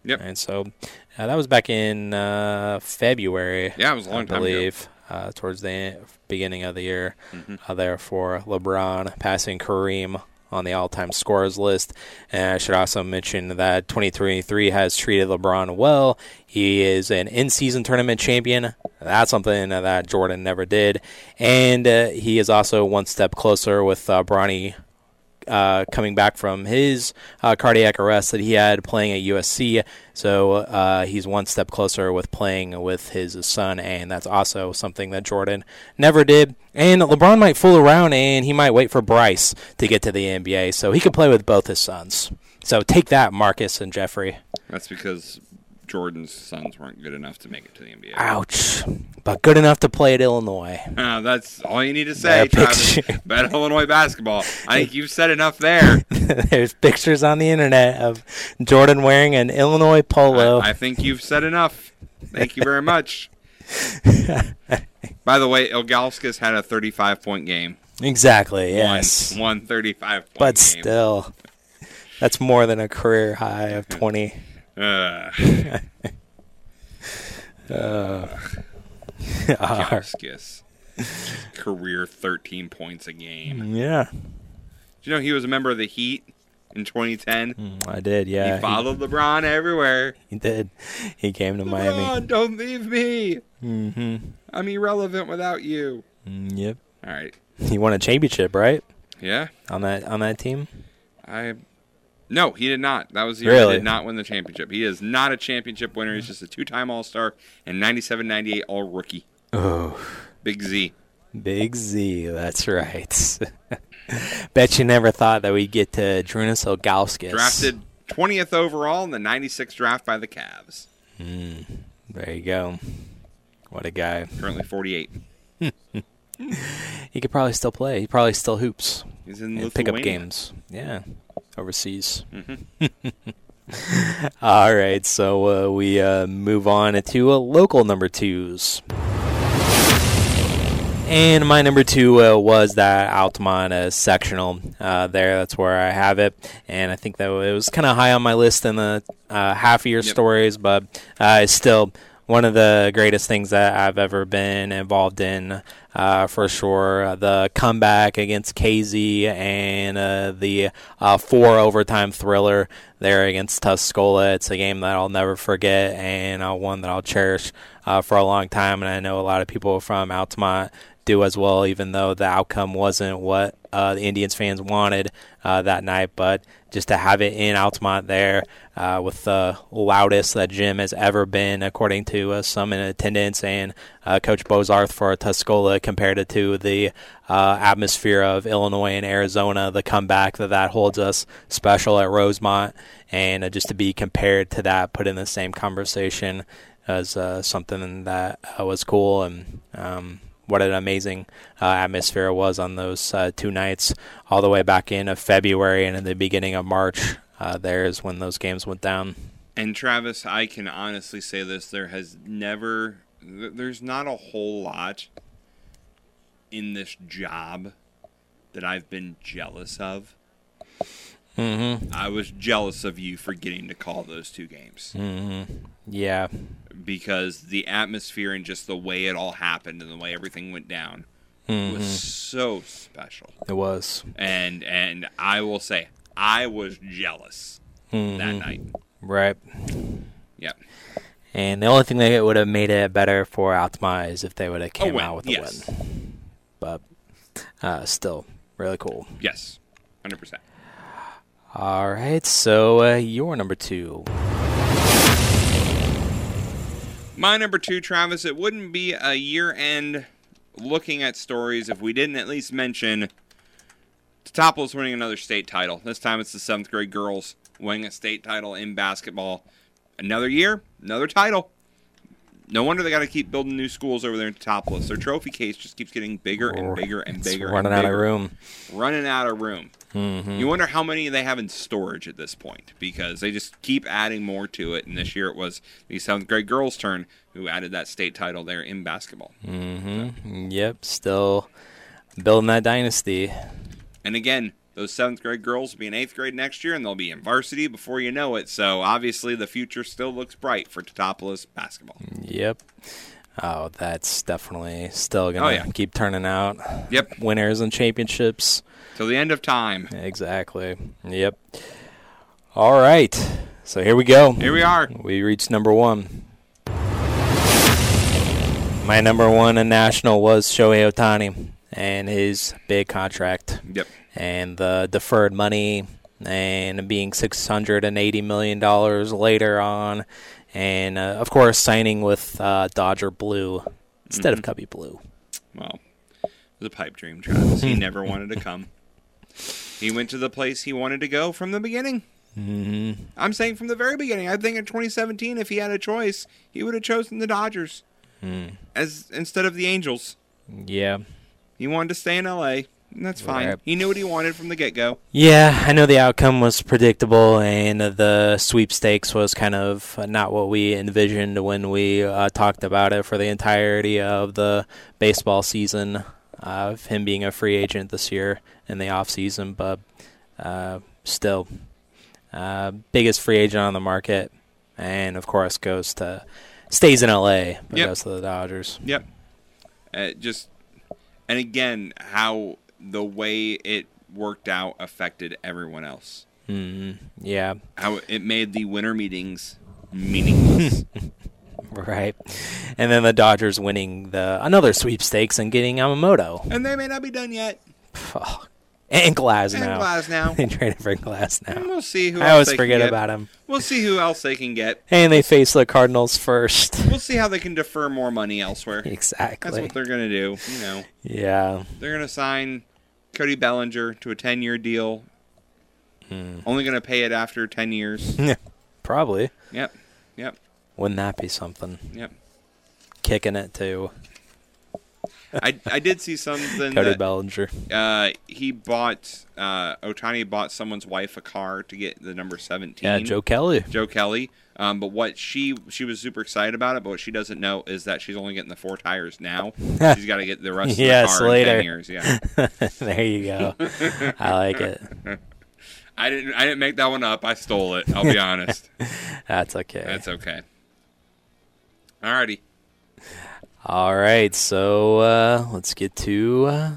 Yep. And so uh, that was back in uh, February. Yeah, it was a long I time ago. believe, uh, towards the beginning of the year. Mhm. Uh, there for LeBron passing Kareem on the all-time scorers list. And I should also mention that 2023 has treated LeBron well. He is an in-season tournament champion. That's something that Jordan never did. And uh, he is also one step closer with uh, Bronny uh, coming back from his uh, cardiac arrest that he had playing at USC. So uh, he's one step closer with playing with his son, and that's also something that Jordan never did. And LeBron might fool around and he might wait for Bryce to get to the NBA so he can play with both his sons. So take that, Marcus and Jeffrey. That's because Jordan's sons weren't good enough to make it to the NBA. Ouch. But good enough to play at Illinois. Uh, that's all you need to say, Travis. About Illinois basketball. I think you've said enough there. There's pictures on the internet of Jordan wearing an Illinois polo. I, I think you've said enough. Thank you very much. By the way, Ilgauskas had a 35 point game. exactly, yes. One, one 35 point but game. still, that's more than a career high of 20. Uh, Uh. Career 13 points a game. yeah, Did you know he was a member of the Heat in 2010? Mm, I did. Yeah, he followed LeBron everywhere. He, did. He came to Miami. Don't leave me. hmm I'm irrelevant without you. Mm, yep. All right. He won a championship, right? Yeah. On that on that team. I no, he did not. That was the year he did not win the championship. He is not a championship winner. He's just a two-time All-Star and 97-98 All-Rookie. Oh, Big Z. Big Z. That's right. Bet you never thought that we'd get to Drunas Ilgauskas. Drafted 20th overall in the 96 draft by the Cavs. Mm, there you go. What a guy. Currently 48. He could probably still play. He probably still hoops. He's in and pick games. Yeah, overseas. Mhm. All right, so uh, we uh, move on to uh, local number twos. And my number two uh, was that Altamont uh, sectional uh, there. That's where I have it. And I think that it was kind of high on my list in the uh, half year Yep. stories, but uh, it's still one of the greatest things that I've ever been involved in, uh, for sure. Uh, The comeback against KZ and uh, the uh, four overtime thriller there against Tuscola. It's a game that I'll never forget and uh, one that I'll cherish uh, for a long time. And I know a lot of people from Altamont do as well, even though the outcome wasn't what uh, the Indians fans wanted uh, that night. But just to have it in Altamont there uh, with the loudest that gym has ever been, according to uh, some in attendance, and uh, Coach Bozarth for Tuscola compared to the uh, atmosphere of Illinois and Arizona, the comeback that that holds us special at Rosemont, and just to be compared to that, put in the same conversation as uh, something that uh, was cool and. Um, what an amazing uh, atmosphere it was on those uh, two nights, all the way back in of February and in the beginning of March. Uh, there is when those games went down. And Travis, I can honestly say this: there has never, there's not a whole lot in this job that I've been jealous of. Mm-hmm. I was jealous of you for getting to call those two games Mm-hmm. Yeah. because the atmosphere and just the way it all happened and the way everything went down was so special. It was. And and I will say I was jealous Mm-hmm. that night. Right. Yep. And the only thing that would have made it better for Optima is if they would have came out with a yes. win. But uh, still, really cool. Yes. 100%. All right, so uh, your number two. My number two, Travis, it wouldn't be a year end looking at stories if we didn't at least mention Teutopolis winning another state title. This time it's the seventh grade girls winning a state title in basketball. Another year, another title. No wonder they got to keep building new schools over there in Teutopolis. Their trophy case just keeps getting bigger and bigger and It's bigger. running and out of room. Running out of room. You wonder how many they have in storage at this point because they just keep adding more to it. And this year it was the seventh grade girls' turn who added that state title there in basketball. mm-hmm Yep, still building that dynasty. And again, those seventh grade girls will be in eighth grade next year, and they'll be in varsity before you know it. So obviously, the future still looks bright for Teutopolis basketball. Yep. Oh, that's definitely still gonna Oh, yeah. keep turning out Yep, winners and championships. till the end of time. Exactly. Yep. All right. So here we go. Here we are. We reached number one. My number one in national was Shohei Ohtani and his big contract Yep. And the deferred money and being six hundred and eighty million dollars later on, and uh, of course signing with uh, Dodger Blue instead of Cubby Blue. Well, it was a pipe dream, Travis. He never wanted to come. He went to the place he wanted to go from the beginning. Mm-hmm. I'm saying from the very beginning. I think in 2017, if he had a choice, he would have chosen the Dodgers as instead of the Angels. Yeah. He wanted to stay in LA, that's fine. Right. He knew what he wanted from the get go. Yeah, I know the outcome was predictable, and the sweepstakes was kind of not what we envisioned when we uh, talked about it for the entirety of the baseball season, uh, of him being a free agent this year in the off season. But uh, still, uh, biggest free agent on the market, and of course goes to stays in LA, but Yep. goes to the Dodgers. Yep. Uh, just and again, how the way it worked out affected everyone else. hmm Yeah, How it made the winter meetings meaningless. right. And then the Dodgers winning the another sweepstakes and getting Yamamoto. and they may not be done yet. Fuck. And Glasnow. Glass now. they traded for Glasnow. we'll see who I else always forget about him. We'll see who else they can get. And they face the Cardinals first. We'll see how they can defer more money elsewhere. Exactly. That's what they're gonna do. You know, Yeah. they're gonna sign Cody Bellinger to a ten-year deal. Hmm. Only gonna pay it after ten years. Yeah, Probably. yep, yep, Wouldn't that be something? yep. Kicking it too. I I did see something Cody that Bellinger. uh, he bought uh, Ohtani bought someone's wife a car to get the number seventeen. Yeah, Joe Kelly. Joe Kelly. Um, but what she she was super excited about it, but what she doesn't know is that she's only getting the four tires now. she's got to get the rest of the Yes, car in later. ten years. Yeah, there you go. I like it. I didn't I didn't make that one up. I stole it. I'll be honest. That's okay. That's okay. Alrighty. All right, so uh, let's get to uh,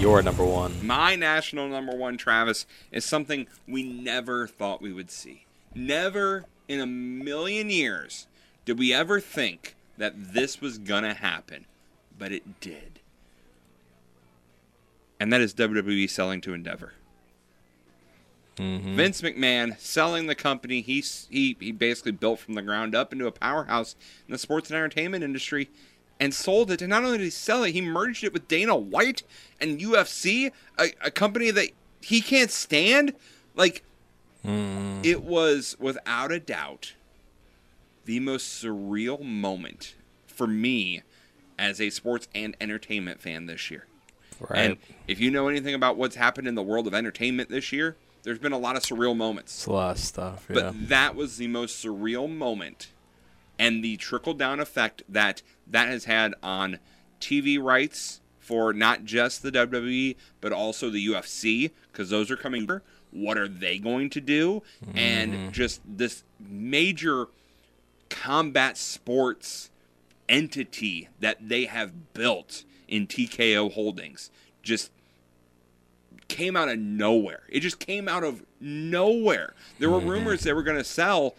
your number one. My national number one, Travis, is something we never thought we would see. Never in a million years did we ever think that this was gonna happen, but it did. And that is WWE selling to Endeavor. Mm-hmm. Vince McMahon selling the company he, he he basically built from the ground up into a powerhouse in the sports and entertainment industry and sold it. And not only did he sell it, he merged it with Dana White and UFC, a, a company that he can't stand. Like, hmm. it was without a doubt the most surreal moment for me as a sports and entertainment fan this year. Right. And if you know anything about what's happened in the world of entertainment this year, there's been a lot of surreal moments. it's a lot of stuff. But that was the most surreal moment and the trickle down effect that that has had on TV rights for not just the WWE but also the UFC because those are coming. What are they going to do? And mm-hmm. just this major combat sports entity that they have built in TKO Holdings just came out of nowhere. It just came out of nowhere. There were mm-hmm. rumors they were going to sell,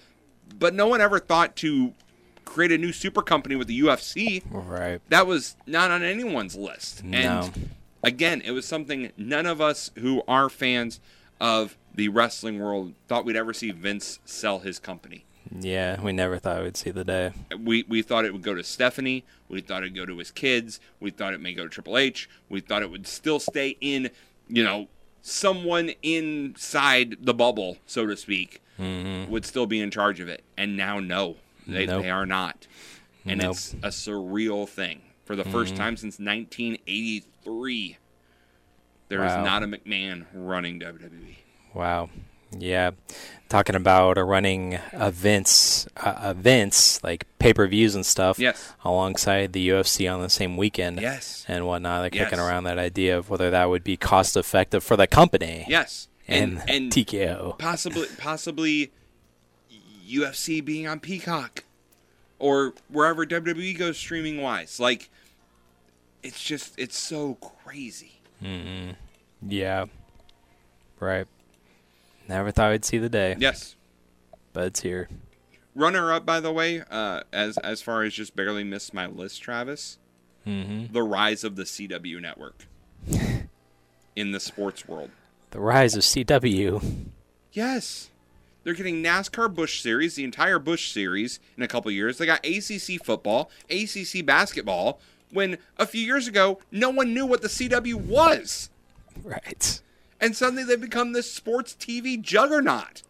but no one ever thought to create a new super company with the UFC. Right. That was not on anyone's list. No. And again, it was something none of us who are fans of the wrestling world thought we'd ever see Vince sell his company. Yeah, we never thought we'd see the day. We we thought it would go to Stephanie. We thought it'd go to his kids. We thought it may go to Triple H. We thought it would still stay in, you know, someone inside the bubble, so to speak, mm-hmm. would still be in charge of it. And now, no, they, Nope. they are not. And Nope. it's a surreal thing. For the first time since 1983, there is Wow. not a McMahon running. WWE. Wow. Yeah. Talking about uh, running events, uh, events like pay per views and stuff Yes. alongside the UFC on the same weekend Yes. and whatnot. They're Yes. kicking around that idea of whether that would be cost effective for the company Yes. and, And, and TKO. possibly possibly UFC being on Peacock or wherever WWE goes streaming wise. Like it's just it's so crazy. Yeah. Right. Never thought I'd see the day, Yes. but it's here. Runner up by the way, uh, as as far as just barely missed my list, Travis. Mm-hmm. The rise of the CW network in the sports world. The rise of CW. Yes. They're getting NASCAR Busch Series, the entire Busch Series in a couple years. They got ACC football, ACC basketball, when a few years ago, no one knew what the CW was. Right. And suddenly they've become this sports TV juggernaut.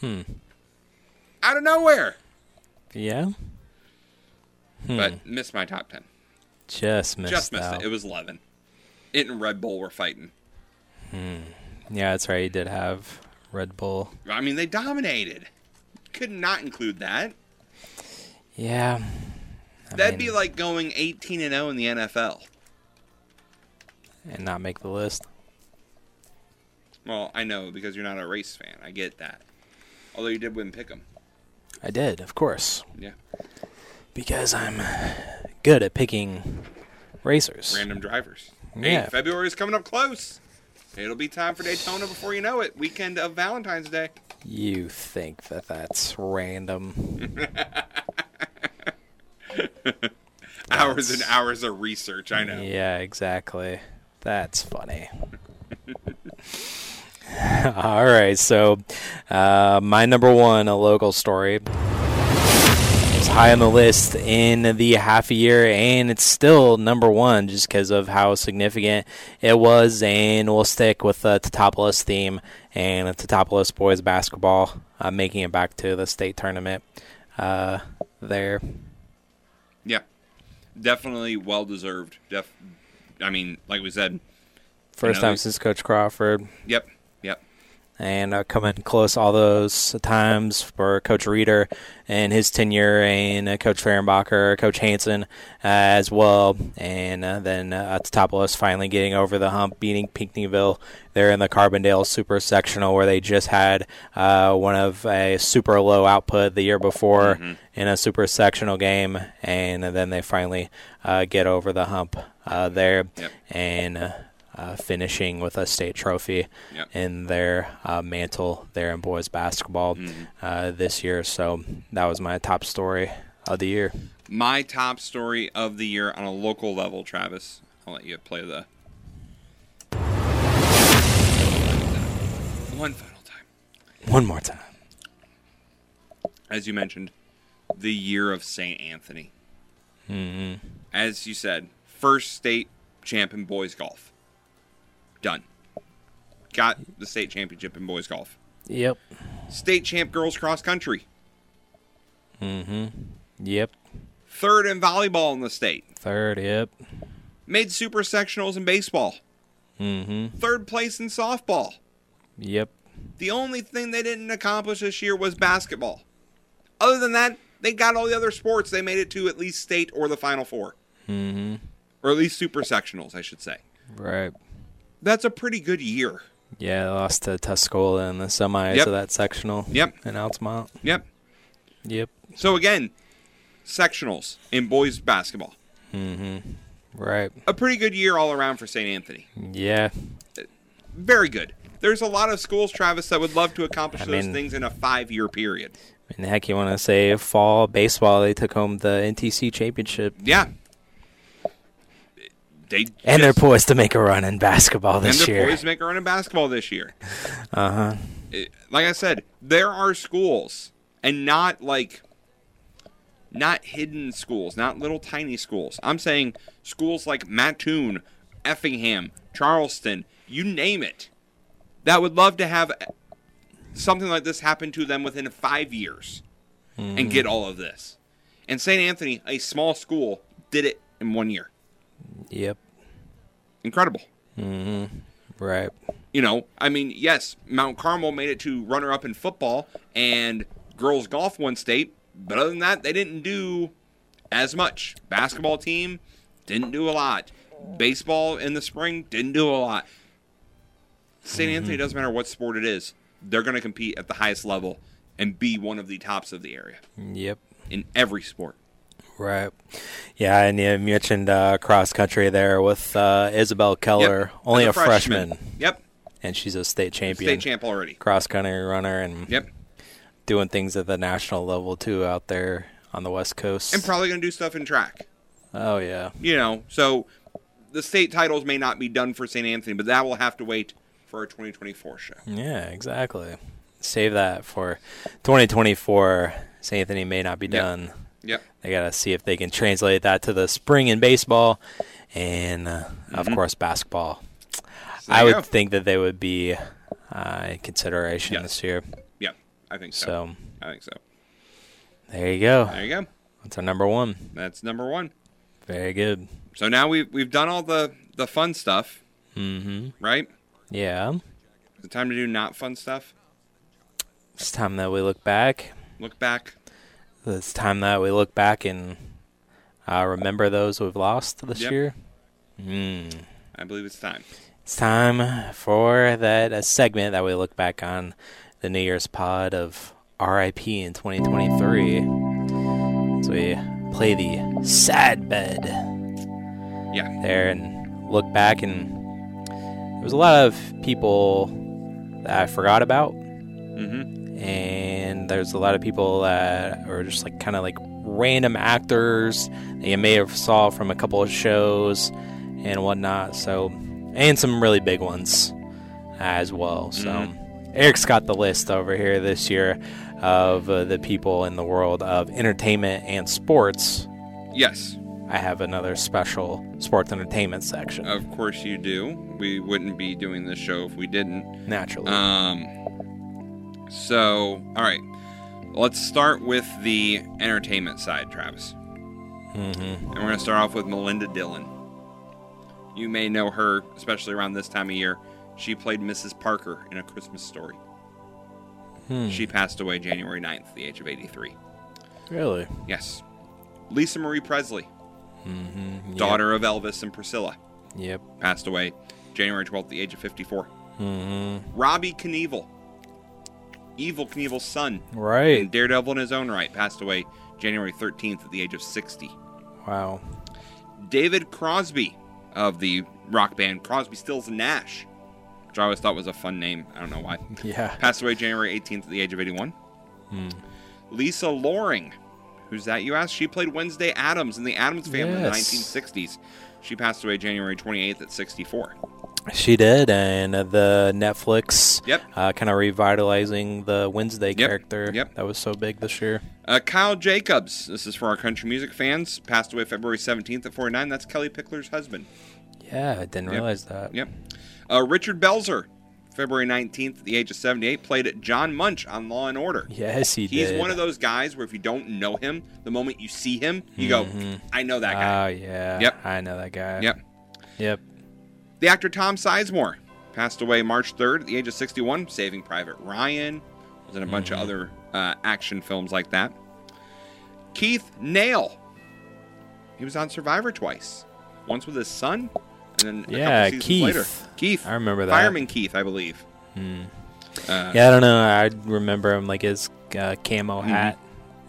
Hmm. Out of nowhere. Yeah. Hmm. But missed my top 10. Just missed it. Just missed out. it. It was 11. It and Red Bull were fighting. Hmm. Yeah, that's right. He did have Red Bull. I mean, they dominated. Could not include that. Yeah. I That'd mean, be like going 18 and 0 in the NFL. and not make the list. Well, I know because you're not a race fan. I get that. Although you did win Pick'em. I did, of course, Yeah. because I'm good at picking racers. Random drivers. Yeah. Hey, February's coming up close. It'll be time for Daytona before you know it. Weekend of Valentine's Day. You think that that's random? Hours and hours of research. I know. Yeah, exactly. That's funny. All right, so uh, my number one, a local story, is high on the list in the half a year, and it's still number one just because of how significant it was. And we'll stick with the Teutopolis theme and the Teutopolis boys basketball uh, making it back to the state tournament uh, there. Yeah. Definitely well deserved. Def- I mean, like we said. First know time since Coach Crawford. Yep. And uh, coming close all those times for Coach Reeder and his tenure, and uh, Coach Fehrenbacher, Coach Hansen uh, as well, and uh, then uh, Teutopolis finally getting over the hump, beating Pinckneyville there in the Carbondale Super Sectional, where they just had uh, one of a super low output the year before in a Super Sectional game, and then they finally uh, get over the hump uh, there, Yep. and. Uh, finishing with a state trophy Yep. in their uh, mantle there in boys basketball uh, this year. So that was my top story of the year. My top story of the year on a local level, Travis. I'll let you play the one final time. One more time. As you mentioned, the year of St. Anthony. Mm-hmm. As you said, first state champ in boys golf. Done. Got the state championship in boys golf. Yep. State champ girls cross country. Mm-hmm. Yep. Third in volleyball in the state. Third. Yep. Made super sectionals in baseball. Mm-hmm. Third place in softball. Yep. The only thing they didn't accomplish this year was basketball. Other than that, they got all the other sports. They made it to at least state or the final four. Mm-hmm. Or at least super sectionals, I should say. Right. That's a pretty good year. Yeah, I lost to Tuscola in the semis Yep. of that sectional. Yep. In Altamont. Yep. Yep. So again, sectionals in boys basketball. Mm-hmm. Right. A pretty good year all around for St. Anthony. Yeah. Very good. There's a lot of schools, Travis, that would love to accomplish I those mean- things in a five year period. And heck, you want to say fall baseball? They took home the NTC championship, Yeah. They and they're poised to make a run in basketball this and they're year. poised to make a run in basketball this year. Uh huh. Like I said, there are schools, and not like, not hidden schools, not little tiny schools. I'm saying schools like Mattoon, Effingham, Charleston, you name it, that would love to have something like this happen to them within five years and get all of this. And St. Anthony, a small school, did it in one year. Yep. Incredible. Mm-hmm. Right. You know, I mean, yes, Mount Carmel made it to runner up in football and girls golf won state, but other than that, they didn't do as much. Basketball team didn't do a lot. Baseball in the spring didn't do a lot. St. Mm-hmm. Anthony doesn't matter what sport it is, they're going to compete at the highest level and be one of the tops of the area Yep. in every sport. Right. Yeah, and you mentioned uh, cross country there with uh, Isabel Keller, Yep. only As a freshman. Yep. and she's a state champion, State champ already. cross country runner, and Yep. doing things at the national level too out there on the West Coast. And probably going to do stuff in track. oh yeah, you know, so the state titles may not be done for St. Anthony, but that will have to wait for our 2024 show. yeah, exactly. Save that for 2024. St. Anthony may not be Yep. done. Yep. They got to see if they can translate that to the spring in baseball, and uh, of course basketball. So I would go. think that they would be uh, in consideration Yes. this year. Yeah, I think so. So I think so. there you go. There you go. That's our number one. That's number one. Very good. So now we've we've done all the the fun stuff, Mm-hmm. right? Yeah. Is it time to do not fun stuff? It's time that we look back. Look back. It's time that we look back and uh, remember those we've lost this Yep. year. Mm. I believe it's time. It's time for that a segment that we look back on the New Year's pod of RIP in 2023. So we play the sad bed Yeah. there and look back and there was a lot of people that I forgot about Mm-hmm. And there's a lot of people that are just like kind of like random actors that you may have saw from a couple of shows and whatnot. So, and some really big ones as well. So, Eric's got the list over here this year of uh, the people in the world of entertainment and sports. Yes. I have another special sports entertainment section. Of course you do. We wouldn't be doing this show if we didn't. naturally. Um. So, all right. Let's start with the entertainment side, Travis. hmm And we're going to start off with Melinda Dillon. You may know her, especially around this time of year. She played Mrs. Parker in A Christmas Story. Hmm. She passed away January 9th, the age of 83. Really? Yes. Lisa Marie Presley, Mm-hmm. daughter of Elvis and Priscilla, Yep. passed away January 12th, the age of 54. hmm Robbie Knievel, Evel Knievel's son, Right. and Daredevil in his own right, passed away January 13th at the age of 60. Wow. David Crosby of the rock band Crosby, Stills, and Nash, which I always thought was a fun name. I don't know why. Yeah. Passed away January 18th at the age of 81. Hmm. Lisa Loring, who's that you asked? She played Wednesday Addams in the Addams family Yes. in the 1960s. She passed away January 28th at 64. She did, and the Netflix Yep. uh, kind of revitalizing the Wednesday Yep, character yep. that was so big this year. Uh, Kyle Jacobs, this is for our country music fans, passed away February 17th at 49. That's Kellie Pickler's husband. Yeah, I didn't Yep. realize that. Yep. Uh, Richard Belzer, February 19th at the age of 78, played John Munch on Law and Order. Yes, he did. He's did. one of those guys where if you don't know him, the moment you see him, you go, I know that guy. Oh yeah. Yep. I know that guy. yep. Yep. The actor Tom Sizemore passed away March 3rd at the age of 61, Saving Private Ryan. Was in a bunch of other uh, action films like that. Keith Nale. He was on Survivor twice. Once with his son, and then a Yeah, couple seasons Keith. later. Keith. I remember that. Fireman Keith, I believe. Hmm. Uh, Yeah, I don't know. I remember him like his uh, camo Mm-hmm. hat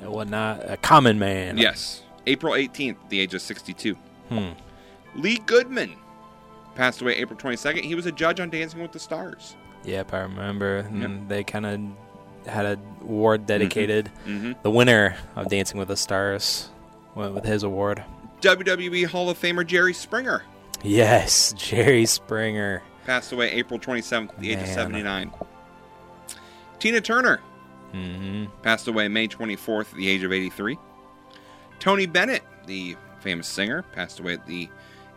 and whatnot. A common man. Yes. April 18th, at the age of 62. Hmm. Len Goodman passed away April 22nd. He was a judge on Dancing with the Stars. Yep, I remember. And They kind of had a award dedicated. hmm The winner of Dancing with the Stars went with his award. WWE Hall of Famer Jerry Springer Yes, Jerry Springer. passed away April 27th, at the age of 79. Tina Turner hmm passed away May 24th, at the age of 83. Tony Bennett, the famous singer, passed away at the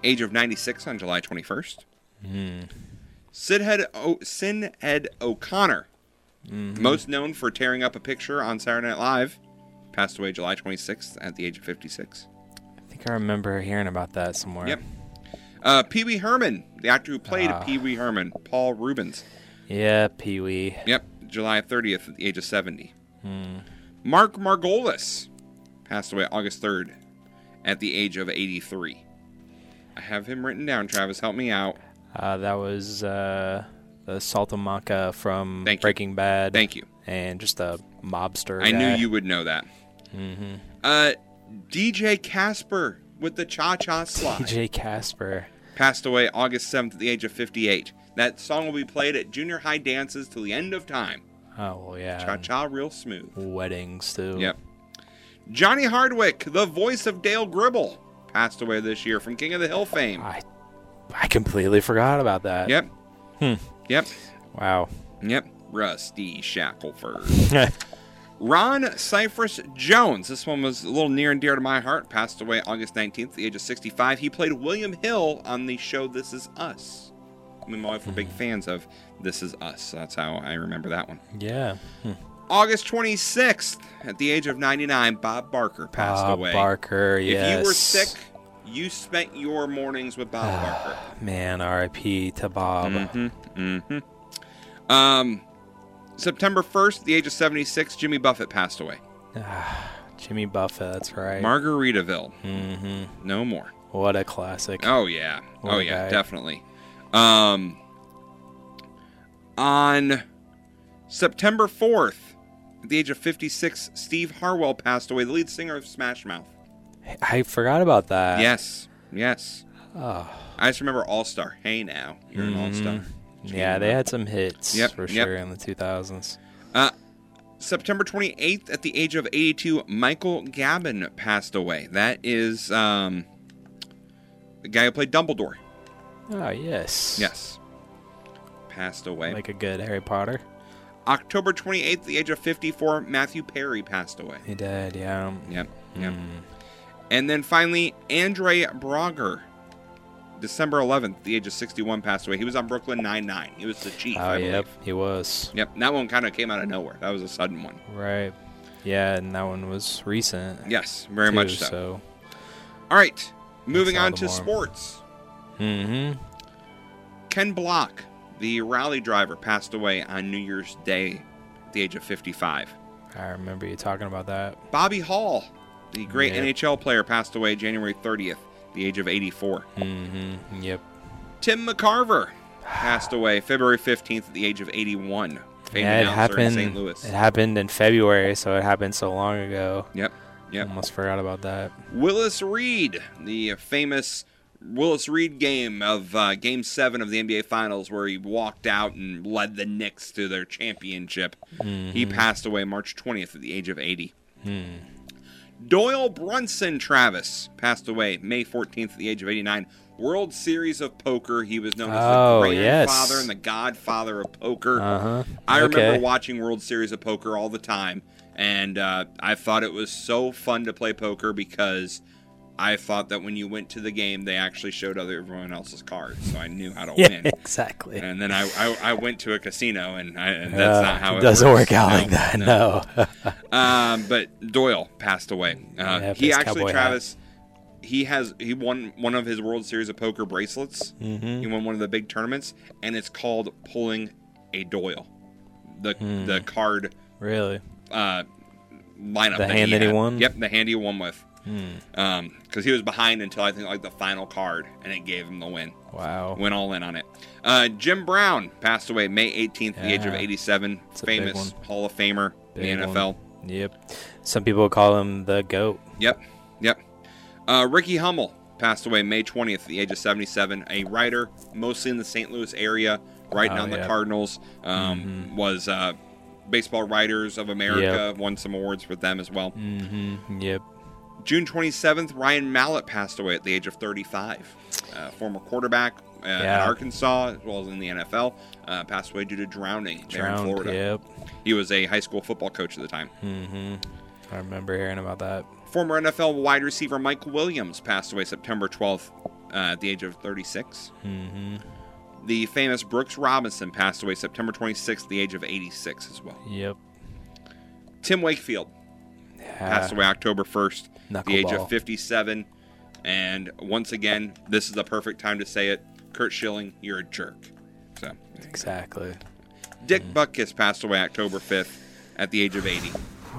age of 96 on July 21st. Mm. Sidhead o- Sinéad O'Connor, Mm-hmm. most known for tearing up a picture on Saturday Night Live, passed away July 26th at the age of 56. I think I remember hearing about that somewhere. Yep. Uh, Pee Wee Herman, the actor who played Ah. Pee Wee Herman, Paul Reubens. Yeah, Pee Wee. Yep, July 30th at the age of 70. Hmm. Mark Margolis passed away August 3rd at the age of 83. I have him written down, Travis. Help me out. Uh, that was uh, the Salamanca from Thank you. Breaking Bad. Thank you. And just a mobster. I knew you would know that. Mm-hmm. Uh, DJ Casper with the Cha Cha Slide DJ Casper. passed away August 7th at the age of 58. That song will be played at junior high dances till the end of time. Oh well, yeah. Cha Cha real smooth. Weddings too. Yep. Johnny Hardwick, the voice of Dale Gribble, passed away this year from King of the Hill fame. I I completely forgot about that. Yep. Hmm. Yep. Wow. Yep. Rusty Shackelford. Ron Cephas Jones. This one was a little near and dear to my heart. Passed away August 19th, the age of 65. He played William Hill on the show This Is Us. Me and my wife were big fans of This Is Us. That's how I remember that one. yeah. Hmm. August 26th, at the age of 99, Bob Barker passed Bob away. Barker. Yes. If you were sick, you spent your mornings with Bob Barker. Man, R.I.P. to Bob. Mm-hmm. Mm-hmm. Um, September 1st, at the age of 76, Jimmy Buffett passed away. Jimmy Buffett. That's right. Margaritaville, hmm no more. What a classic. Oh yeah, What oh yeah, guy. definitely. Um, on September 4th, at the age of 56, Steve Harwell passed away, the lead singer of Smash Mouth. I forgot about that. yes, yes. Oh. I just remember All Star. Hey now, you're an All Star. Yeah, they had some hits Yep, for yep. sure in the 2000s. Uh, September 28th, at the age of 82, Michael Gambon passed away. That is um, the guy who played Dumbledore. Oh, yes. Yes. Passed away. Like a good Harry Potter. October 28th, at the age of 54, Matthew Perry passed away. He did, yeah. Yep. Yep. Mm. And then finally, Andre Braugher, December 11th, the age of 61, passed away. He was on Brooklyn Nine-Nine. He was the chief, Oh, I believe. yep, he was. Yep. That one kind of came out of nowhere. That was a sudden one. Right. Yeah, and that one was recent. Yes, very too, much so. so. All right. Moving on to more. sports. Mm-hmm. Ken Block, the rally driver, passed away on New Year's Day at the age of 55. I remember you talking about that. Bobby Hull, the great Yep. NHL player, passed away January 30th, at the age of 84. Mm-hmm. Yep. Tim McCarver passed away February 15th at the age of 81. Famed Yeah, it happened. St. Louis. It happened in February, so it happened so long ago. Yep, yep. Almost forgot about that. Willis Reed, the famous Willis Reed game of uh, Game 7 of the NBA Finals, where he walked out and led the Knicks to their championship. He passed away March 20th at the age of 80. Doyle Brunson Travis passed away May 14th at the age of 89. World Series of Poker. He was known as Oh, the yes. grandfather and the godfather of poker. Uh huh. I okay. remember watching World Series of Poker all the time, and uh, I thought it was so fun to play poker because I thought that when you went to the game, they actually showed other everyone else's cards, so I knew how to Yeah, win. exactly. And then I, I, I went to a casino, and, I, and that's Uh, not how it doesn't works. work out No, like that. No. um, but Doyle passed away. Uh, Yeah, he actually, cowboy hat. Travis, he has he won one of his World Series of Poker bracelets. mm-hmm. He won one of the big tournaments, and it's called pulling a Doyle. The Hmm. the card Really? uh, lineup. The that hand he that he won? Yep, the hand he won with. Hmm. Um, because he was behind until I think like the final card, and it gave him the win. Wow. Went all in on it. Uh, Jim Brown passed away May 18th, at the age of 87. It's Famous. Hall of Famer Big in the one. NFL. Yep. Some people call him the goat. Yep, yep. Uh, Ricky Hummel passed away May 20th at the age of 77. A writer, mostly in the St. Louis area, writing Oh, on the. Cardinals. Um, Was uh, Baseball Writers of America, won some awards with them as well. Mm-hmm. Yep. June 27th, Ryan Mallett passed away at the age of 35. Uh, former quarterback uh, at Yeah. Arkansas, as well as in the NFL, uh, passed away due to drowning there in Drowned. Florida. Yep. He was a high school football coach at the time. Mm-hmm. I remember hearing about that. Former NFL wide receiver Mike Williams passed away September 12th uh, at the age of 36. Mm-hmm. The famous Brooks Robinson passed away September 26th at the age of 86 as well. Yep. Tim Wakefield passed away October 1st at the age of 57. And once again, this is the perfect time to say it. Curt Schilling, you're a jerk. So, Exactly. Dick Butkus passed away October 5th at the age of 80.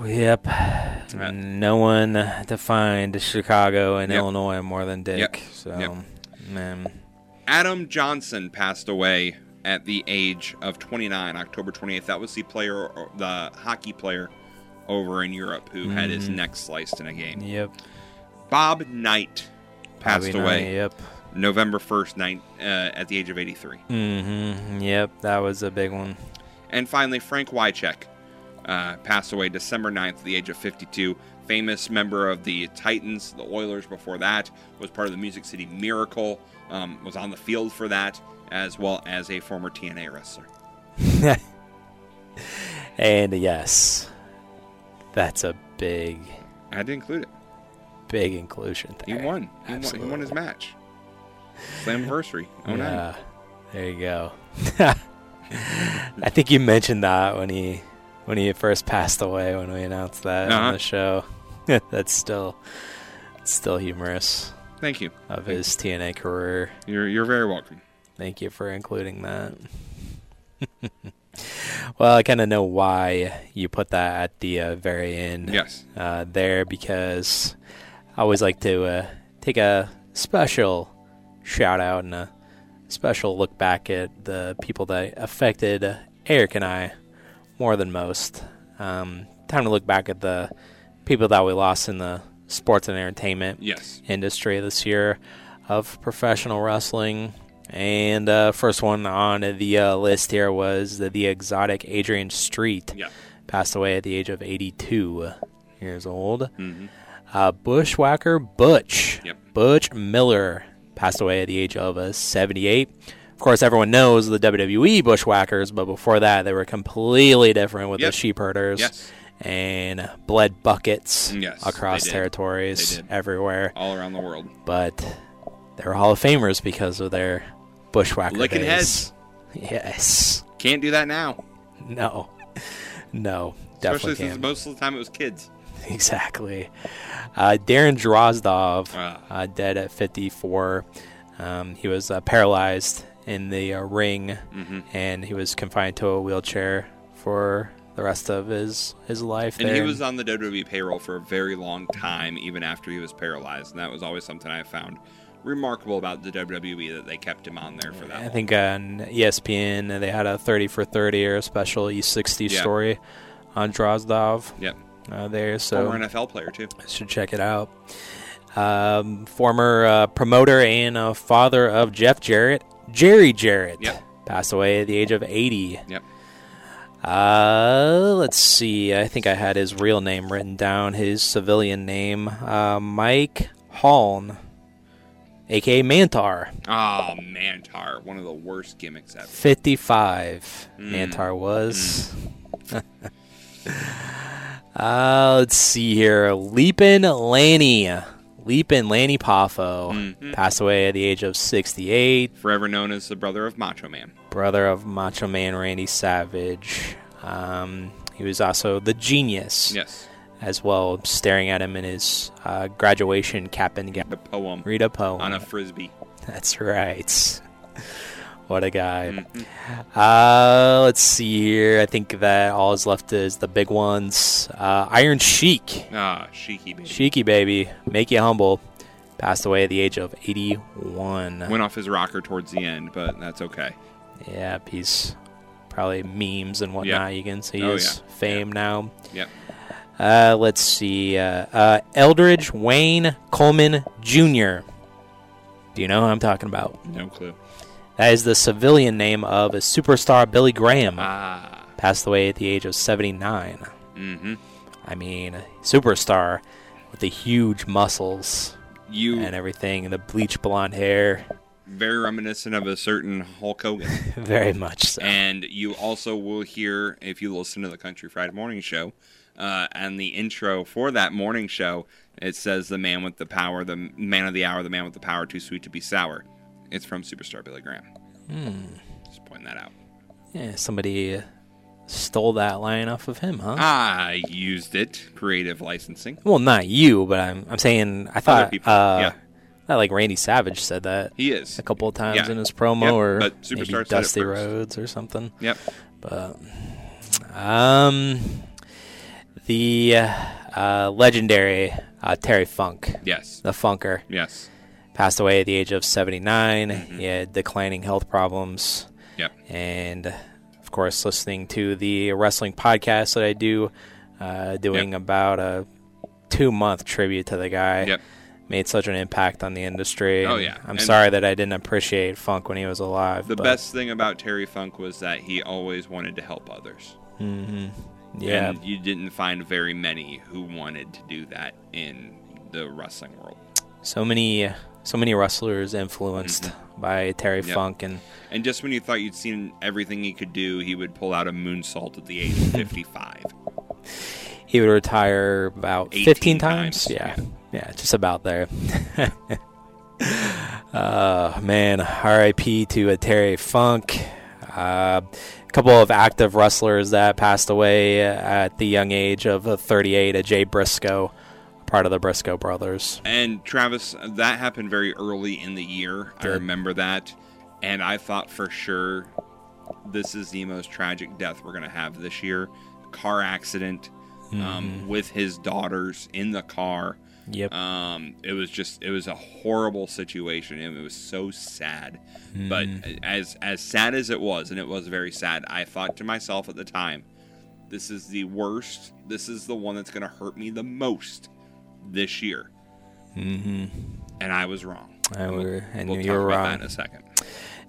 Yep. Uh, no one defined Chicago and Yep. Illinois more than Dick. Yep. So, Yep. man. Adam Johnson passed away at the age of 29, October 28th. That was the player, the hockey player over in Europe who had his Mhm. neck sliced in a game. Yep. Bob Knight passed Bobby away Knight, Yep. November 1st, nine, uh, at the age of 83. Mm-hmm. Yep. That was a big one. And finally, Frank Wycheck uh, passed away December 9th at the age of 52. Famous member of the Titans, the Oilers before that, was part of the Music City Miracle, um, was on the field for that, as well as a former TNA wrestler. and yes, that's a big, I had to include it. big inclusion He there. won. He won, he won his match. Slammiversary. Oh, no. Yeah. There you go. I think you mentioned that when he when he first passed away when we announced that Uh-huh. on the show. That's still still humorous Thank you. of his TNA career. You're, you're very welcome. Thank you for including that. well, I kind of know why you put that at the uh, very end Yes. uh, there because I always like to uh, take a special shout out and a special look back at the people that affected Eric and I more than most. Um, time to look back at the people that we lost in the sports and entertainment Yes. industry this year of professional wrestling. And uh, first one on the uh, list here was the, the exotic Adrian Street Yeah. passed away at the age of 82 years old. hmm Uh, Bushwhacker Butch. Yep. Butch Miller passed away at the age of uh, 78. Of course, everyone knows the WWE Bushwhackers, but before that, they were completely different with Yep. the sheep herders Yes. and bled buckets Yes, across territories everywhere. All around the world. But they were Hall of Famers because of their Bushwhacker Licking days. heads. Yes. Can't do that now. No. No. Especially Definitely since can't. most of the time it was kids. Exactly. Uh, Darren Drozdov, Ah. uh, dead at 54. Um, he was uh, paralyzed in the uh, ring, hmm and he was confined to a wheelchair for the rest of his his life. And there. he was on the WWE payroll for a very long time, even after he was paralyzed. And that was always something I found remarkable about the WWE that they kept him on there for that I long. think on ESPN they had a 30 for 30 or a special E60 Yeah. story on Drozdov Yep. uh, there. So Former NFL player, too. I should check it out. Um, former uh, promoter and uh, father of Jeff Jarrett, Jerry Jarrett, Yep. passed away at the age of 80. Yep. Uh, let's see. I think I had his real name written down. His civilian name, uh, Mike Haln, aka Mantaur. Oh, Mantaur. One of the worst gimmicks ever. 55 Mm. Mantaur was. uh, let's see here. Leapin' Lanny. Leapin' Lanny Poffo Mhm. passed away at the age of 68. Forever known as the brother of Macho Man. Brother of Macho Man Randy Savage. Um, he was also the genius Yes. As well, staring at him in his uh, graduation cap and gown. The poem Read a poem. on a frisbee. That's right. What a guy. Mhm. Uh, let's see here. I think that all is left is the big ones. Uh, Iron Sheik, Ah, Sheiky baby. Sheiky baby, make you humble. Passed away at the age of 81. Went off his rocker towards the end, but that's okay. Yeah, he's probably memes and whatnot. You can see Oh, his yeah. fame now. Yep. Uh, let's see. Uh, uh, Eldridge Wayne Coleman Jr. Do you know who I'm talking about? No clue. That is the civilian name of a superstar Billy Graham. Ah. Passed away at the age of 79. Mm-hmm. I mean, superstar with the huge muscles You and everything, and the bleach blonde hair. very reminiscent of a certain Hulk Hogan. Very much so. and you also will hear if you listen to the Country Fried Morning Show, uh, and the intro for that morning show, it says the man with the power, the man of the hour, the man with the power, too sweet to be sour. It's from Superstar Billy Graham. Just pointing that out. Yeah, somebody uh, stole that line off of him, huh? I used it. Creative licensing. Well, not you, but I'm I'm saying I thought people, uh, yeah. I like Randy Savage said that He is. a couple of times Yeah. in his promo, Yep, or maybe Dusty. Rhodes or something. Yep. But um, the uh, legendary uh, Terry Funk, Yes. the Funker, Yes. passed away at the age of 79. Mm-hmm. He had declining health problems. Yep. And of course, listening to the wrestling podcast that I do, uh, doing about a two month tribute to the guy. Yep. Made such an impact on the industry. Oh, yeah. I'm And- sorry that I didn't appreciate Funk when he was alive. The best thing about Terry Funk was that he always wanted to help others. Yeah. And you didn't find very many who wanted to do that in the wrestling world. so many, so many wrestlers influenced by Terry Mm-hmm. Yep. Funk, and And just when you thought you'd seen everything he could do, he would pull out a moonsault at the age of 55. he would retire about 15 times. times, Yeah. yeah. yeah, just about there. uh, man, R.I.P. to a Terry Funk. Uh, a couple of active wrestlers that passed away at the young age of uh, 38. A Jay Briscoe, part of the Briscoe brothers. And Travis, that happened very early in the year. I remember that. And I thought for sure this is the most tragic death we're going to have this year. Car accident um, with his daughters in the car. Yep. Um, it was just it was a horrible situation and it was so sad. But as as sad as it was, and it was very sad, I thought to myself at the time, this is the worst. This is the one that's going to hurt me the most this year. Mm-hmm. And I was wrong. And we were- and we'll you talk were about wrong. that in a second.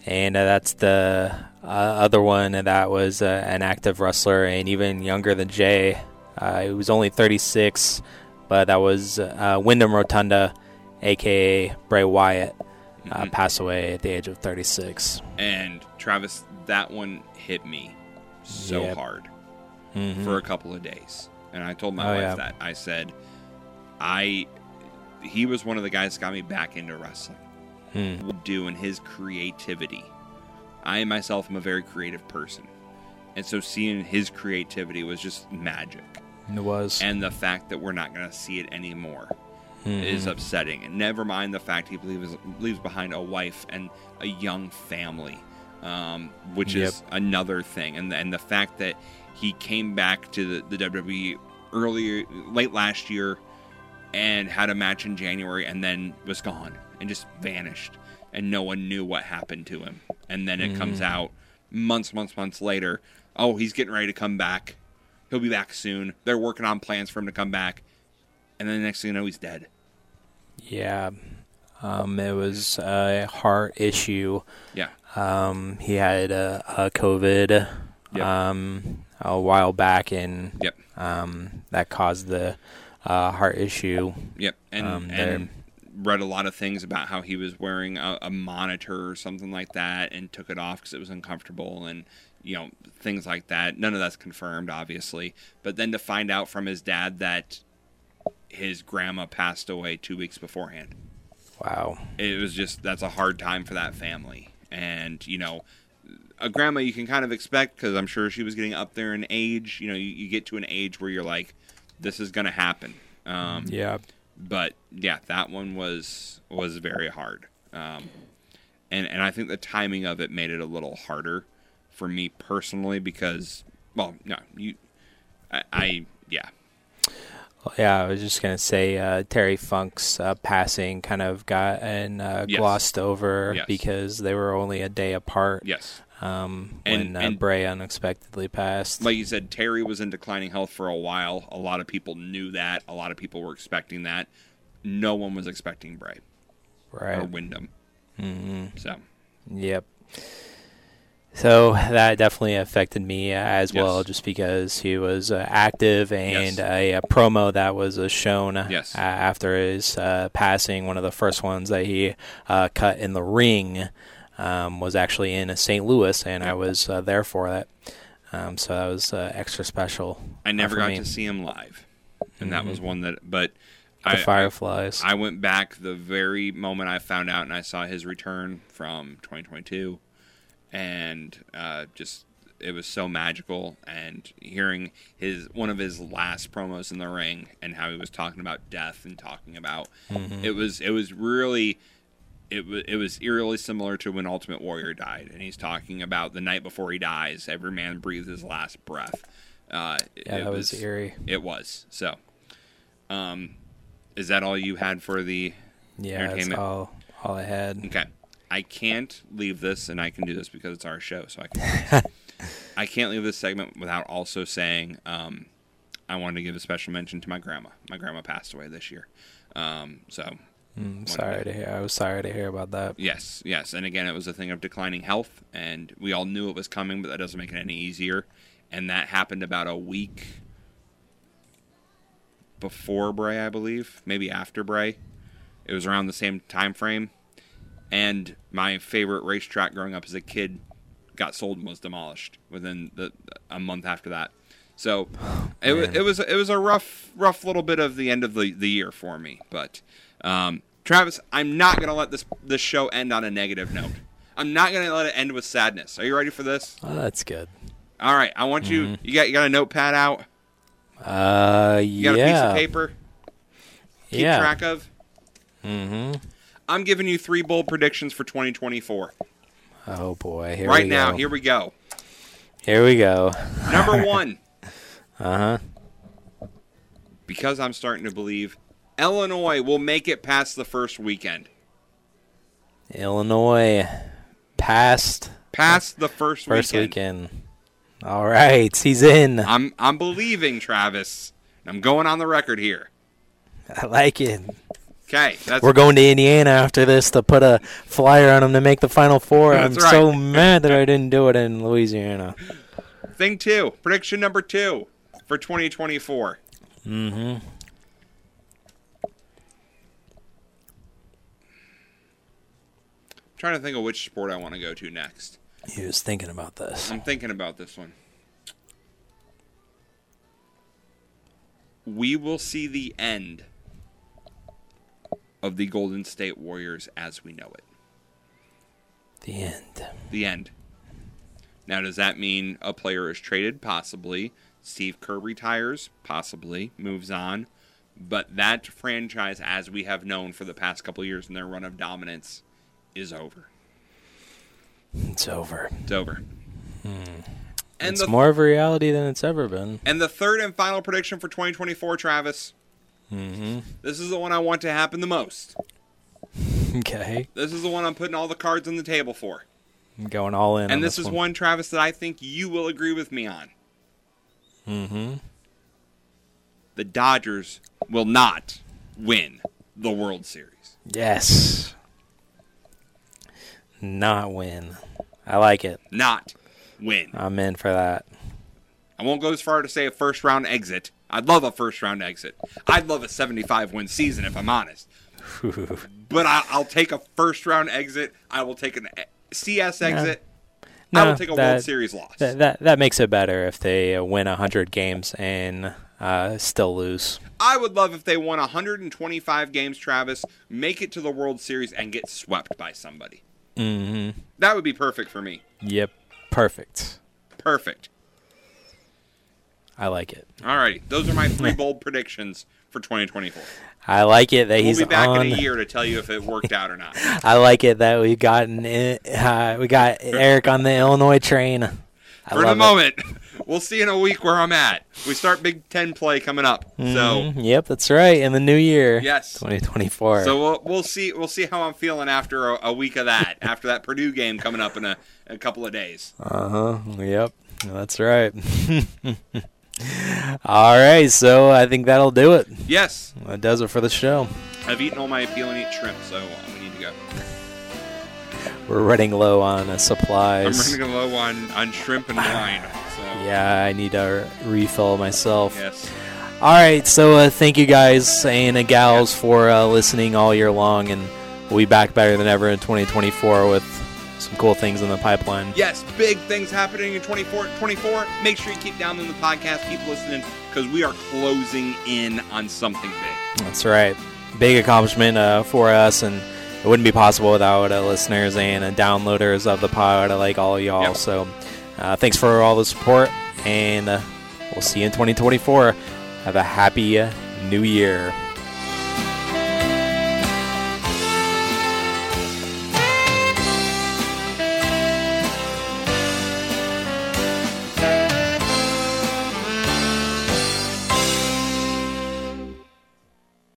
and uh, that's the uh, other one that was uh, an active wrestler and even younger than Jay. Uh, he was only 36, but that was uh, Wyndham Rotunda, aka Bray Wyatt, uh, passed away at the age of 36. And Travis, that one hit me so Yep. hard Mhm. for a couple of days. And I told my Oh, wife yeah. that. I said, I he was one of the guys that got me back into wrestling. Hmm. Doing his creativity. I myself am a very creative person. And so seeing his creativity was just magic. It was. And the fact that we're not going to see it anymore Mhm. is upsetting. And never mind the fact he leaves, leaves behind a wife and a young family, um, which is another thing. And, and the fact that he came back to the, the WWE earlier, late last year, and had a match in January, and then was gone and just vanished, and no one knew what happened to him. And then it comes out months, months, months later. Oh, he's getting ready to come back. He'll be back soon. They're working on plans for him to come back. And then the next thing you know, he's dead. yeah. Um, it was a heart issue. Yeah. Um, he had a, a COVID Yep. um, a while back, and Yep. um, that caused the uh, heart issue. Yep. And, Um, and read a lot of things about how he was wearing a, a monitor or something like that and took it off because it was uncomfortable and, you know, things like that. None of that's confirmed, obviously. But then to find out from his dad that his grandma passed away two weeks beforehand. Wow. it was just that's a hard time for that family and you know a grandma you can kind of expect because i'm sure she was getting up there in age you know you, you get to an age where you're like this is going to happen um, Yeah. but yeah that one was was very hard um, and and i think the timing of it made it a little harder for me personally because well no you i, I yeah Well, yeah, I was just gonna say uh, Terry Funk's uh, passing kind of got and uh, Yes. glossed over Yes. because they were only a day apart. yes um, And- when uh, and- Bray unexpectedly passed. Like you said, Terry was in declining health for a while. A lot of people knew that. A lot of people were expecting that. No one was expecting Bray or right. Wyndham. hmm So Yep. So that definitely affected me as well, just because he was uh, active and Yes. a, a promo that was uh, shown Yes. uh, after his uh, passing. One of the first ones that he uh, cut in the ring um, was actually in St. Louis, and I was uh, there for that. Um, so that was uh, extra special. I never got me. to see him live, and that was Mm-hmm. one that. But the I, Fireflies. I, I went back the very moment I found out, and I saw his return from 2022, and uh, just it was so magical. And hearing his one of his last promos in the ring, and how he was talking about death and talking about Mm-hmm. it was it was really. It was, it was eerily similar to when Ultimate Warrior died, and he's talking about the night before he dies, every man breathes his last breath. Uh, yeah, it that was, eerie. it was. So, um, is that all you had for the Yeah, that's entertainment? all, all I had. Okay. I can't leave this, and I can do this because it's our show, so I can. I can't leave this segment without also saying um, I wanted to give a special mention to my grandma. My grandma passed away this year, um, so Mm, sorry to hear. I was sorry to hear about that. yes, yes. And again, it was a thing of declining health, and we all knew it was coming, but that doesn't make it any easier. And that happened about a week before Bray, I believe, maybe after Bray. It was around the same time frame. And my favorite racetrack growing up as a kid got sold and was demolished within the a month after that. So it, wa- man. it was it was a rough rough little bit of the end of the, the year for me. But um, Travis, I'm not gonna let this this show end on a negative note. I'm not gonna let it end with sadness. Are you ready for this? Oh, that's good. All right, I want you. You got you got a notepad out. Uh, You got yeah. a piece of paper. Keep yeah. track of. Mm-hmm. I'm giving you three bold predictions for 2024. Oh boy, here right now, go. here we go. Here we go. Number one, Uh huh. because I'm starting to believe Illinois will make it past the first weekend. Illinois past Past the first, first weekend. weekend. All right, he's in. I'm I'm believing Travis. I'm going on the record here. I like it. Okay, that's We're going to Indiana after this to put a flyer on them to make the Final Four. I'm right. so mad that I didn't do it in Louisiana. thing two. Prediction number two for 2024. Mm-hmm. I'm trying to think of which sport I want to go to next. He was thinking about this. I'm thinking about this one. We will see the end of the Golden State Warriors as we know it. The end. The end. Now, does that mean a player is traded? Possibly. Steve Kerr retires? Possibly. Moves on. But that franchise, as we have known for the past couple years in their run of dominance, is over. It's over. It's over. Hmm. And it's the more of a reality than it's ever been. And the third and final prediction for 2024, Travis. Mm-hmm. This is the one I want to happen the most. Okay. This is the one I'm putting all the cards on the table for. I'm going all in. on And this is one. one, Travis, that I think you will agree with me on. Mm-hmm. The Dodgers will not win the World Series. Yes. Not win. I like it. Not win. I'm in for that. I won't go as far to say a first round exit. I'd love a first round exit. I'd love a 75 win season if I'm honest. But I, I'll take a first round exit. I will take an e- CS exit. I No, will take a that- World Series loss. That, that that makes it better if they win hundred games and uh, still lose. I would love if they won 125 games, Travis, make it to the World Series, and get swept by somebody. Mm-hmm. That would be perfect for me. Yep. Perfect. Perfect. I like it. Alrighty, those are my three bold predictions for 2024. I like it that We'll he's be back on. in a year to tell you if it worked out or not. I like it that we got uh, we got Eric on the Illinois train. I For the it. moment, we'll see in a week where I'm at. We start Big Ten play coming up. So Mhm. yep, that's right. In the new year, Yes. 2024. so we'll we'll see we'll see how I'm feeling after a, a week of that. after that Purdue game coming up in a, a couple of days. Uh huh. Yep. That's right. All right. So I think that'll do it. Yes, That does it for the show. I've eaten all my peel and eat shrimp, so we need to go. We're running low on uh, I'm supplies. running low on, on shrimp and wine. So Yeah, I need to refill myself. yes, All right. So uh, thank you guys and uh, gals for uh, listening all year long, and we'll be back better than ever in 2024 with some cool things in the pipeline. yes, big things happening in 24. 24. Make sure you keep downloading the podcast, keep listening, because we are closing in on something big. That's right. Big accomplishment uh, for us, and it wouldn't be possible without uh, listeners and uh, downloaders of the pod like all of y'all. Yep. So uh, thanks for all the support, and uh, we'll see you in 2024. Have a happy uh, new year.